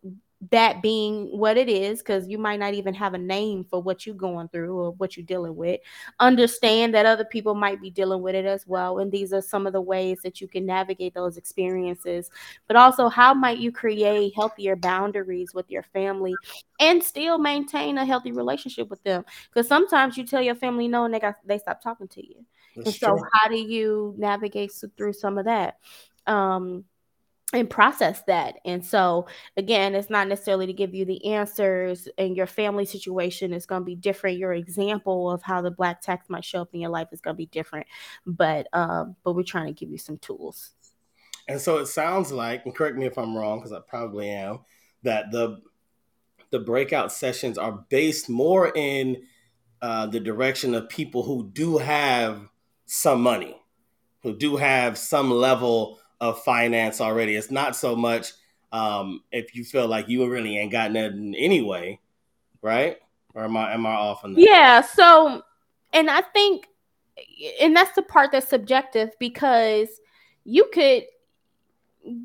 that being what it is because you might not even have a name for what you're going through or what you're dealing with. Understand that other people might be dealing with it as well and these are some of the ways that you can navigate those experiences. But also how might you create healthier boundaries with your family and still maintain a healthy relationship with them? Because sometimes you tell your family no and they got they stop talking to you. That's and so true. how do you navigate through some of that? Um and process that. And so, again, it's not necessarily to give you the answers, and your family situation is going to be different. Your example of how the black tax might show up in your life is going to be different, but um, but we're trying to give you some tools. And so it sounds like, and correct me if I'm wrong, because I probably am, that the the breakout sessions are based more in uh, the direction of people who do have some money, who do have some level of finance already. It's not so much um, if you feel like you really ain't got nothing anyway, right? Or am I am I off on that? Yeah. So, and I think, and that's the part that's subjective because you could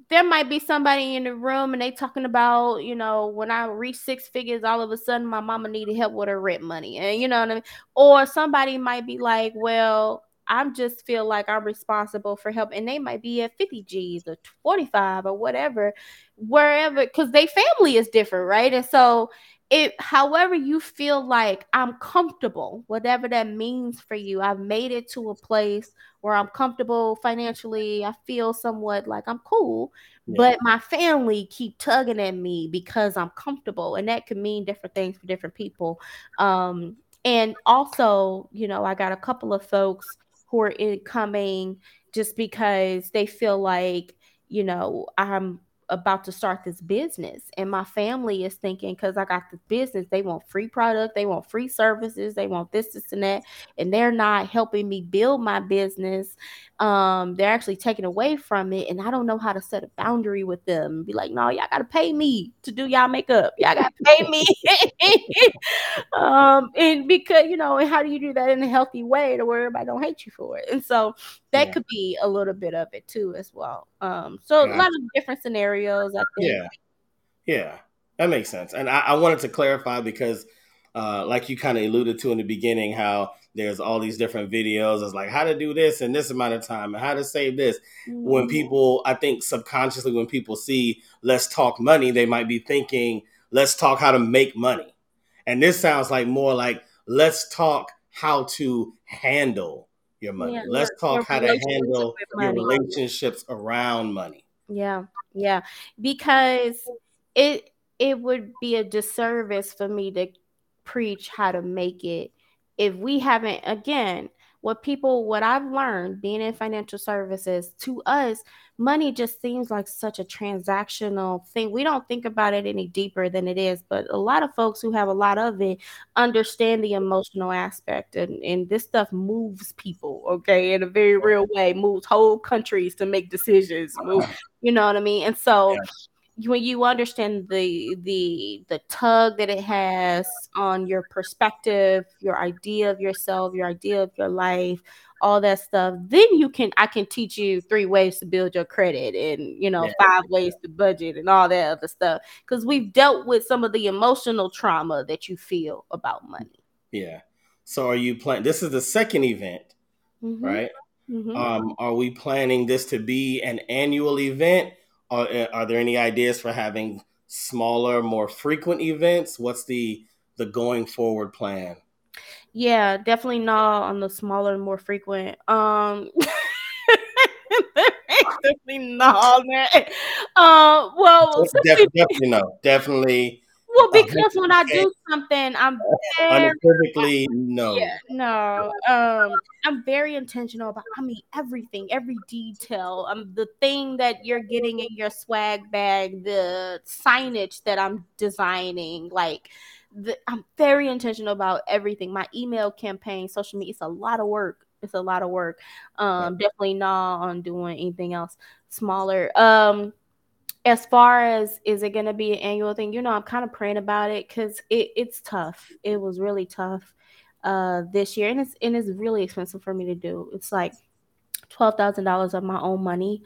there might be somebody in the room and they talking about, you know, when I reach six figures, all of a sudden my mama needed help with her rent money. And you know what I mean? Or somebody might be like, well, I just feel like I'm responsible for help, and they might be at 50 G's or 45 or whatever, wherever, because they family is different, right? And so it however you feel like I'm comfortable, whatever that means for you, I've made it to a place where I'm comfortable financially. I feel somewhat like I'm cool, yeah. but my family keep tugging at me because I'm comfortable, and that could mean different things for different people. Um, and also, you know, I got a couple of folks who are incoming just because they feel like, you know, I'm about to start this business. And my family is thinking because i got this business they want free product they want free services they want this this and that and they're not helping me build my business um they're actually taking away from it and i don't know how to set a boundary with them be like no y'all gotta pay me to do y'all makeup. Y'all gotta pay me. Um and because you know and how do you do that in a healthy way to where everybody don't hate you for it? And so that yeah. could be a little bit of it too as well um so yeah. a lot of different scenarios i think yeah yeah that makes sense and i, I wanted to clarify because uh, like you kind of alluded to in the beginning, how there's all these different videos. It's like how to do this in this amount of time and how to save this. Mm-hmm. When people, I think subconsciously, when people see let's talk money, they might be thinking, let's talk how to make money. And this sounds like more like let's talk how to handle your money. Yeah, let's talk how to handle your relationships around money. Yeah. Yeah. Because it it would be a disservice for me to preach how to make it if we haven't again what people what i've learned being in financial services to us money just seems like such a transactional thing. We don't think about it any deeper than it is but a lot of folks who have a lot of it understand the emotional aspect and, and this stuff moves people okay in a very real way moves whole countries to make decisions move, you know what i mean? And so yeah when you understand the the the tug that it has on your perspective your idea of yourself your idea of your life all that stuff then you can i can teach you three ways to build your credit and you know yeah. five ways to budget and all that other stuff because we've dealt with some of the emotional trauma that you feel about money yeah so are you planning this is the second event mm-hmm. right mm-hmm. um are we planning this to be an annual event are, are there any ideas for having smaller, more frequent events? What's the the going forward plan? Yeah, definitely not on the smaller, more frequent. Um definitely not on that. Uh, well, definitely, definitely no. Definitely Well, because when I do something, I'm very unequivocally no. Yeah, no. Um, I'm very intentional about. I mean, everything, every detail. Um, the thing that you're getting in your swag bag, the signage that I'm designing, like. The, I'm very intentional about everything. My email campaign, social media, it's a lot of work. It's a lot of work. Um, definitely not on doing anything else smaller. Um, as far as is it going to be an annual thing? You know i'm kind of praying about it because it, it's tough. It was really tough uh this year and it's and it's really expensive for me to do. It's like $12,000 of my own money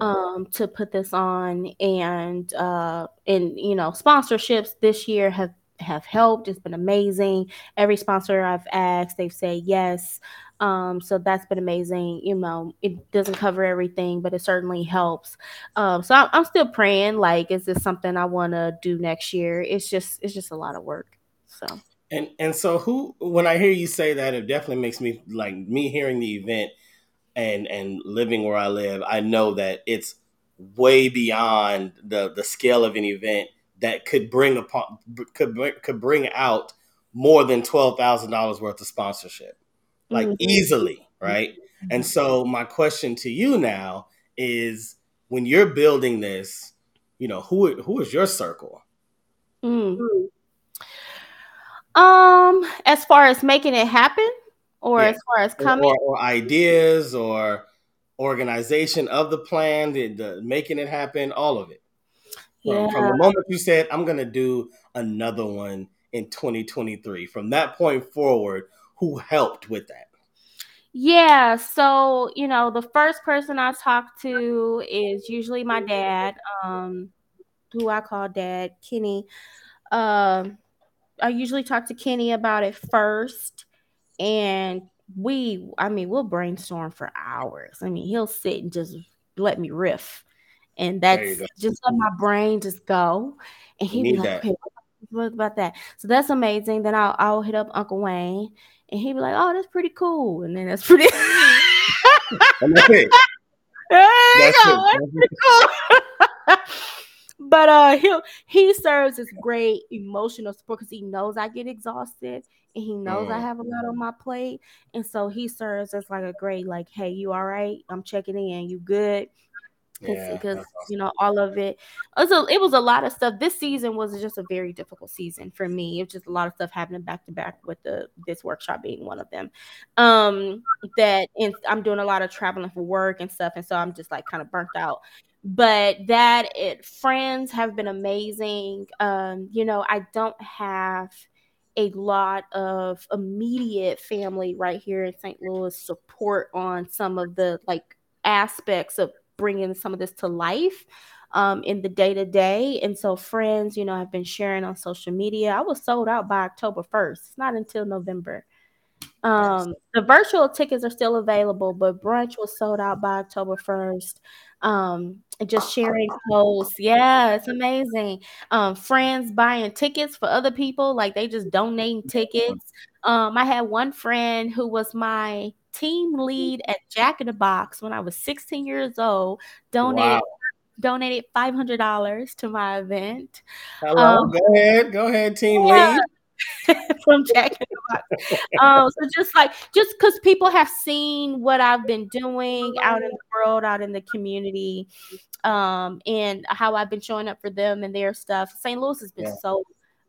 um to put this on and uh and you know sponsorships this year have have helped. It's been amazing. Every sponsor I've asked they've said yes um, so that's been amazing. You know, it doesn't cover everything, but it certainly helps. Um, so I'm, I'm still praying. Like, is this something I want to do next year? It's just, it's just a lot of work. So. And and so who when I hear you say that, it definitely makes me like me hearing the event and and living where I live. I know that it's way beyond the the scale of an event that could bring upon could could bring out more than twelve thousand dollars worth of sponsorship like mm-hmm. easily, right? Mm-hmm. And so my question to you now is when you're building this, you know, who who is your circle? Mm. Um, as far as making it happen, or yeah. as far as coming, or, or, ideas, or organization of the plan, the, the, making it happen, all of it. Yeah. From, from the moment you said, "I'm going to do another one in 2023," from that point forward, who helped with that? Yeah, so you know, the first person I talk to is usually my dad, um, who I call dad, Kenny. Um, I usually talk to Kenny about it first, and we, I mean, we'll brainstorm for hours. I mean, he'll sit and just let me riff, and that's just let my brain just go, and he'd be like, that. "Okay, what about that?" So that's amazing. Then I'll I'll hit up Uncle Wayne and he'd be like, "Oh, that's pretty cool," and then that's pretty. that's it. That's, go, it. that's cool. but uh, he he serves as great emotional support because he knows I get exhausted and he knows mm. I have a lot on my plate, and so he serves as like a great like, "Hey, you all right? I'm checking in. You good?" Because awesome. you know all of it. It was a lot of stuff. This season was just a very difficult season for me. It was just a lot of stuff happening back to back with the this workshop being one of them. Um, that and I'm doing a lot of traveling for work and stuff, and so I'm just like kind of burnt out. But that it friends have been amazing. Um, you know, I don't have a lot of immediate family right here in St. Louis support on some of the like aspects of bringing some of this to life um, in the day to day. And so, friends, you know, have been sharing on social media. I was sold out by October 1st, it's not until November. Um, the virtual tickets are still available, but brunch was sold out by October 1st. Um, just sharing posts. Yeah, it's amazing. Um, friends buying tickets for other people, like they just donating tickets. Um, I had one friend who was my team lead at Jack in the Box when I was 16 years old, donated wow. donated $500 to my event. Hello, um, go ahead, go ahead, team yeah. lead. from Jack in the Box. um, so just like just because people have seen what I've been doing out in the world, out in the community, um, and how I've been showing up for them and their stuff. St. Louis has been yeah. so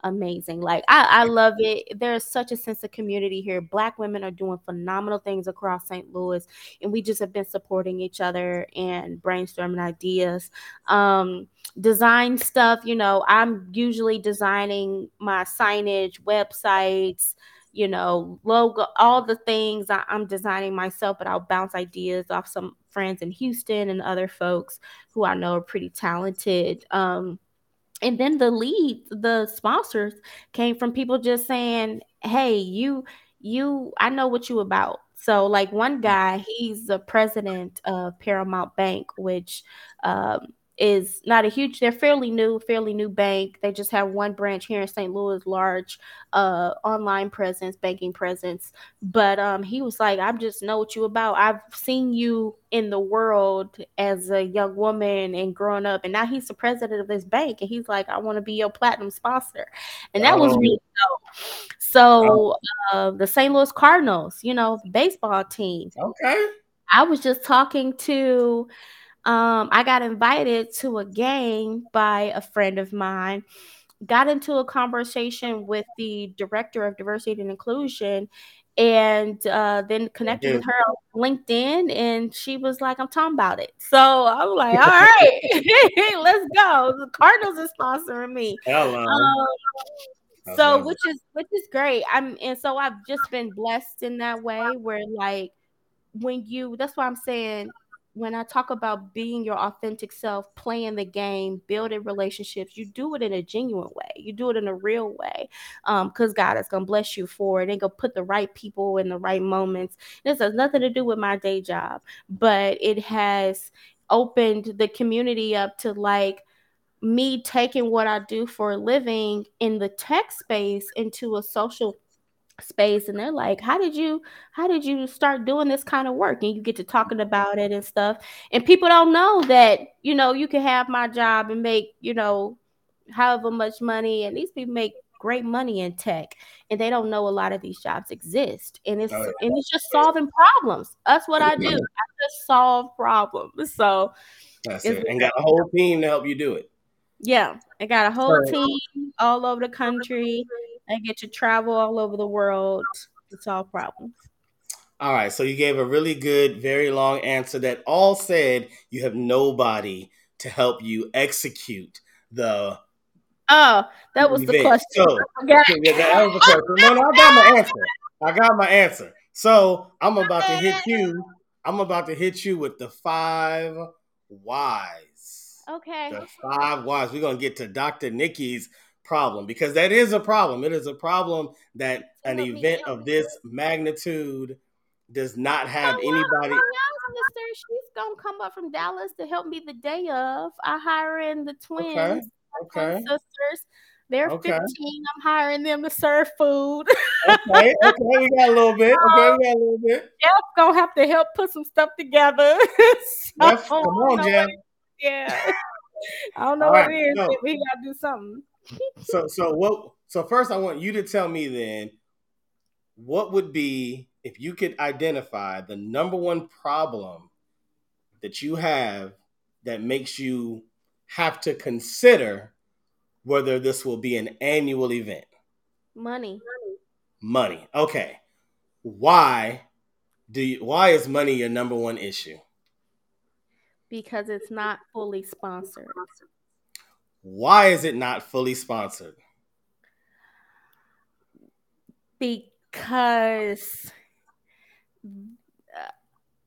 amazing. Like I, I love it. There's such a sense of community here. Black women are doing phenomenal things across St. Louis, and we just have been supporting each other and brainstorming ideas. Um, design stuff, you know, I'm usually designing my signage, websites, you know, logo, all the things I, I'm designing myself, but I'll bounce ideas off some friends in Houston and other folks who I know are pretty talented. Um, and then the lead the sponsors came from people just saying hey you you i know what you about. So like one guy he's the president of paramount bank which um, is not a huge they're fairly new fairly new bank. They just have one branch here in st louis large uh online presence banking presence. But um he was like i just know what you about. I've seen you in the world as a young woman and growing up and now he's the president of this bank and he's like i want to be your platinum sponsor and that oh. was really dope. So uh, the st louis cardinals you know baseball team. Okay. I was just talking to um, I got invited to a game by a friend of mine, got into a conversation with the director of diversity and inclusion, and uh, then connected with her on LinkedIn, and she was like, "I'm talking about it." So I was like, "All right, let's go." The Cardinals are sponsoring me. Hello. Um, so which is which is great. I'm and so I've just been blessed in that way where like when you that's why I'm saying when I talk about being your authentic self, playing the game, building relationships, you do it in a genuine way. You do it in a real way. Um, because God is gonna bless you for it and go put the right people in the right moments. This has nothing to do with my day job, but it has opened the community up to like me taking what I do for a living in the tech space into a social space and they're like how did you how did you start doing this kind of work? And you get to talking about it and stuff. And people don't know that you know you can have my job and make you know however much money and these people make great money in tech and they don't know a lot of these jobs exist. And it's oh, yeah. and it's just solving problems. That's what i do. I just solve problems. So that's it. And got a whole team to help you do it. Yeah. I got a whole team all over the country I get to travel all over the world to solve problems. All right, so you gave a really good, very long answer that all said you have nobody to help you execute the. Oh, that was event. the question. So, yeah, that was the question. No, no, I got my answer. I got my answer. So I'm about to hit you. I'm about to hit you with the five whys. Okay. The five whys. We're gonna get to Dr. Nikki's problem because that is a problem. It is a problem that an event of this magnitude does not have oh, anybody. Sister, she's gonna come up from Dallas to help me the day of. I hire in the twins, okay. okay. sisters. They're okay. 15. I'm hiring them to serve food. okay, okay, we got a little bit. Okay, um, we got a little bit. Jeff gonna have to help put some stuff together. so, Jeff, come on, Jeff. Yeah. I don't know All what right, it is, no. we gotta do something so so what so first I want you to tell me then what would be if you could identify the number one problem that you have that makes you have to consider whether this will be an annual event? Money. Money. Okay. Why do you why is money your number one issue? Because it's not fully sponsored. Why is it not fully sponsored? Because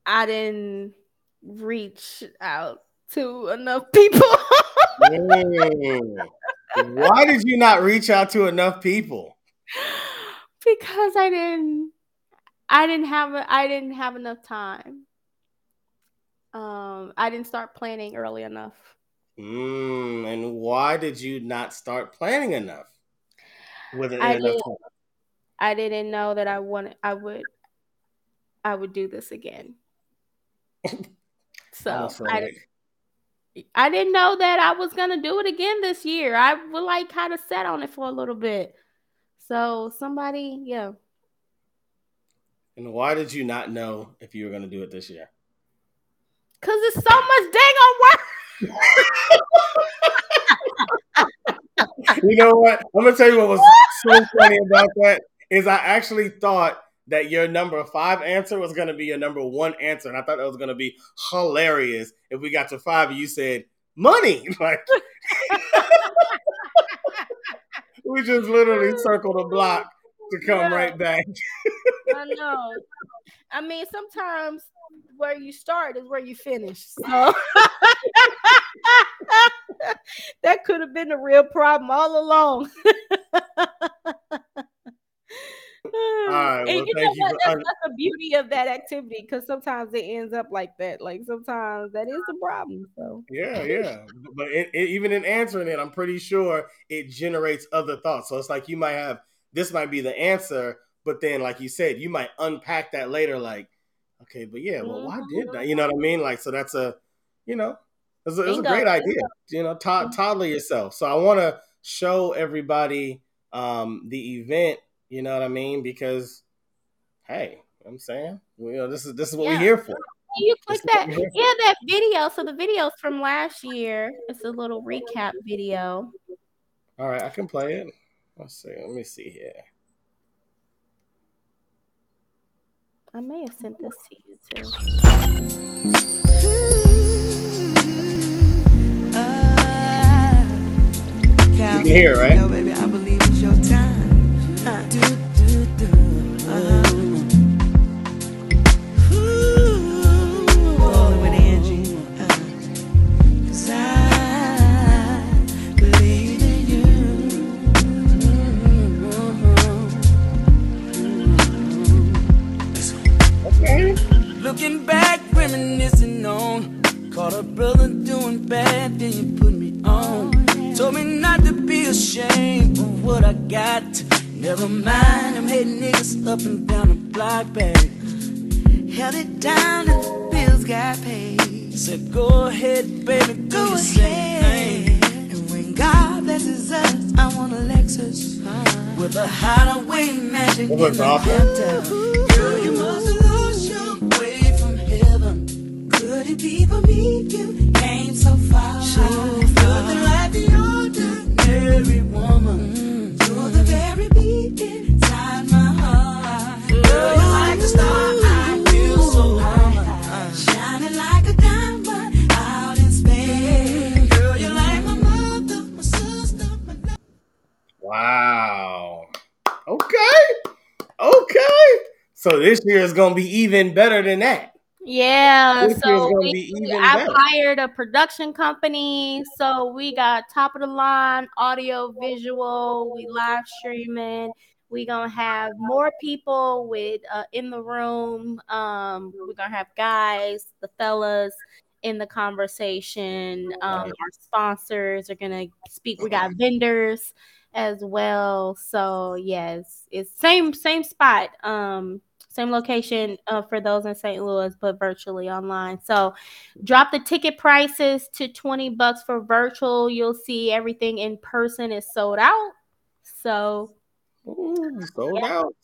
I didn't reach out to enough people. Why did you not reach out to enough people? Because I didn't I didn't have I didn't have enough time. Um I didn't start planning early enough. Mm, and why did you not start planning enough? With I enough didn't, I didn't know that I wanted. I would. I would do this again. so I, I didn't know that I was gonna do it again this year. I would like kind of sat on it for a little bit. So somebody, yeah. And why did you not know if you were gonna do it this year? Cause it's so much dang on work. You know what? I'm gonna tell you what was so funny about that is I actually thought that your number five answer was gonna be your number one answer, and I thought that was gonna be hilarious if we got to five and you said money. Like we just literally circled a block to come right back. I know. I mean, sometimes where you start is where you finish. So that could have been a real problem all along. all right. Well, thank you. For, that's, that's, the beauty of that activity because sometimes it ends up like that. Like sometimes that is the problem. So yeah, yeah. But it, it, even in answering it, I'm pretty sure it generates other thoughts. So it's like you might have this might be the answer, but then like you said, you might unpack that later. Like, okay, but yeah, well, why did that? You know what I mean? Like, so that's a, you know, it's a, it's a great idea. You know, to- toddler yourself. So I want to show everybody um, the event. You know what I mean? Because hey, I'm saying, you know, this is this is what yeah. we're here for. You click that, yeah, that video. So the video's from last year. It's a little recap video. All right, I can play it. Let's see. Let me see here. I may have sent this to you too. you can hear, right? Is to be even better than that. Yeah, so we, I've hired a production company, so we got top of the line audio, visual. We live streaming. We gonna have more people with uh, in the room. Um, we're gonna have guys, the fellas in the conversation. Um, our sponsors are gonna speak. We got vendors as well. So yes, it's same same spot. Um, same location uh, for those in St. Louis, but virtually online. So drop the ticket prices to 20 bucks for virtual. You'll see everything in person is sold out. So Ooh, sold yeah. out.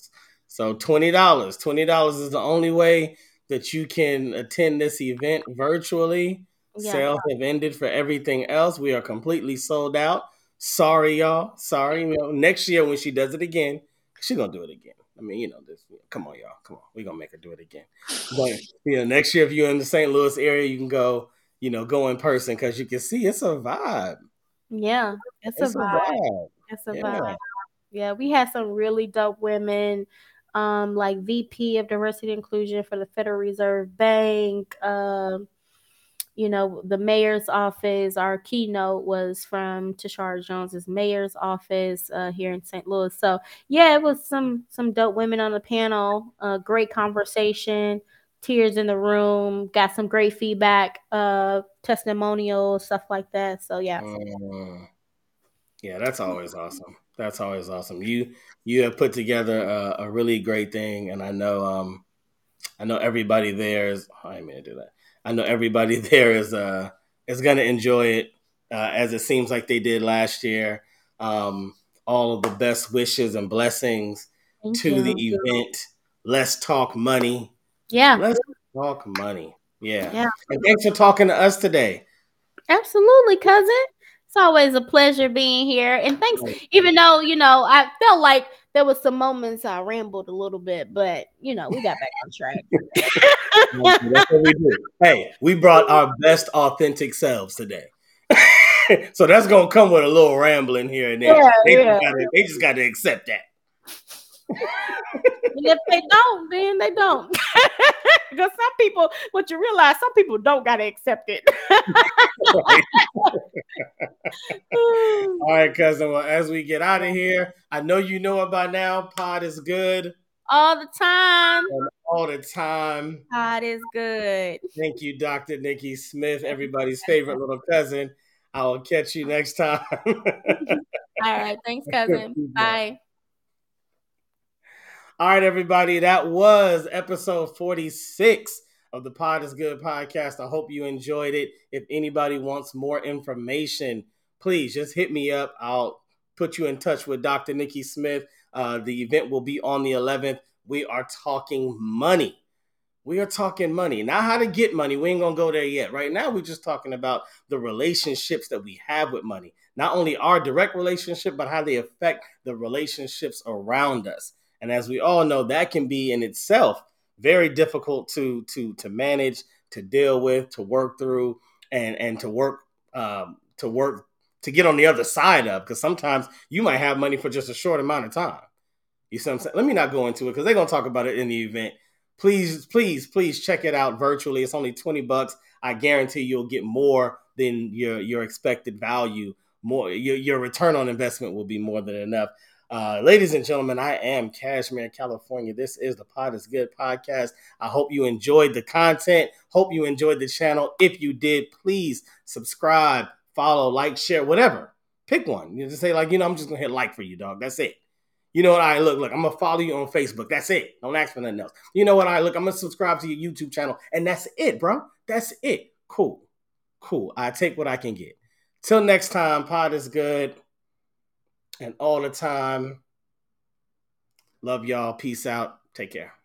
So $20. $20 is the only way that you can attend this event virtually. Yeah. Sales have ended for everything else. We are completely sold out. Sorry, y'all. Sorry. You know, next year when she does it again, she's gonna do it again. I mean, you know, this. Come on, y'all. Come on. We're gonna make her do it again. But you know, next year if you're in the St. Louis area, you can go. You know, go in person because you can see it's a vibe. Yeah, it's, it's a, vibe. a, vibe. It's a yeah. vibe. Yeah, we had some really dope women, um, like VP of Diversity Inclusion for the Federal Reserve Bank. Um, you know, the mayor's office. Our keynote was from Tishaura Jones's mayor's office uh, here in St. Louis. So yeah, it was some some dope women on the panel. Uh, great conversation, tears in the room. Got some great feedback, uh, testimonials, stuff like that. So yeah. Uh, yeah, that's always awesome. That's always awesome. You you have put together a, a really great thing, and I know um I know everybody there is. Oh, I mean to do that. I know everybody there is uh is gonna enjoy it uh, as it seems like they did last year. Um, all of the best wishes and blessings Thank to you. the event. Let's talk money. Yeah. Let's talk money. Yeah. yeah. And thanks for talking to us today. Absolutely, cousin. It's always a pleasure being here. And thanks, even though, you know, I felt like there was some moments I rambled a little bit, but you know, we got back on track. That's what we do. Hey, we brought our best authentic selves today. so that's gonna come with a little rambling here and there. Yeah, they, yeah. Just gotta, they just gotta accept that. if they don't, then they don't. because some people, what you realize, some people don't gotta accept it. All right, cousin. Well, as we get out of here, I know you know it by now. Pod is good all the time. And all the time. God is good. Thank you, Dr. Nikki Smith, everybody's favorite little cousin. I will catch you next time. all right. Thanks, cousin. Bye. All right, everybody. That was episode 46 of the Pod is Good podcast. I hope you enjoyed it. If anybody wants more information, please just hit me up. I'll put you in touch with Dr. Nikki Smith. Uh, the event will be on the 11th. We are talking money. We are talking money. Not how to get money. We ain't to go there yet. Right now, we're just talking about the relationships that we have with money. Not only our direct relationship, but how they affect the relationships around us. And as we all know, that can be in itself very difficult to to to manage, to deal with, to work through, and and to work um, to work to get on the other side of. Because sometimes you might have money for just a short amount of time. You see what I'm saying? Let me not go into it because they're gonna talk about it in the event. Please, please, please check it out virtually. It's only 20 bucks. I guarantee you'll get more than your your expected value. More your, your return on investment will be more than enough. Uh, ladies and gentlemen, I am Cashmere, California. This is the Pod is Good podcast. I hope you enjoyed the content. Hope you enjoyed the channel. If you did, please subscribe, follow, like, share, whatever. Pick one. You just say, like, you know, I'm just gonna hit like for you, dog. That's it. You know what? I right, look, look, I'm gonna follow you on Facebook. That's it. Don't ask for nothing else. You know what? I right, look, I'm gonna subscribe to your YouTube channel, and that's it, bro. That's it. Cool. Cool. I take what I can get. Till next time, pod is good and all the time. Love y'all. Peace out. Take care.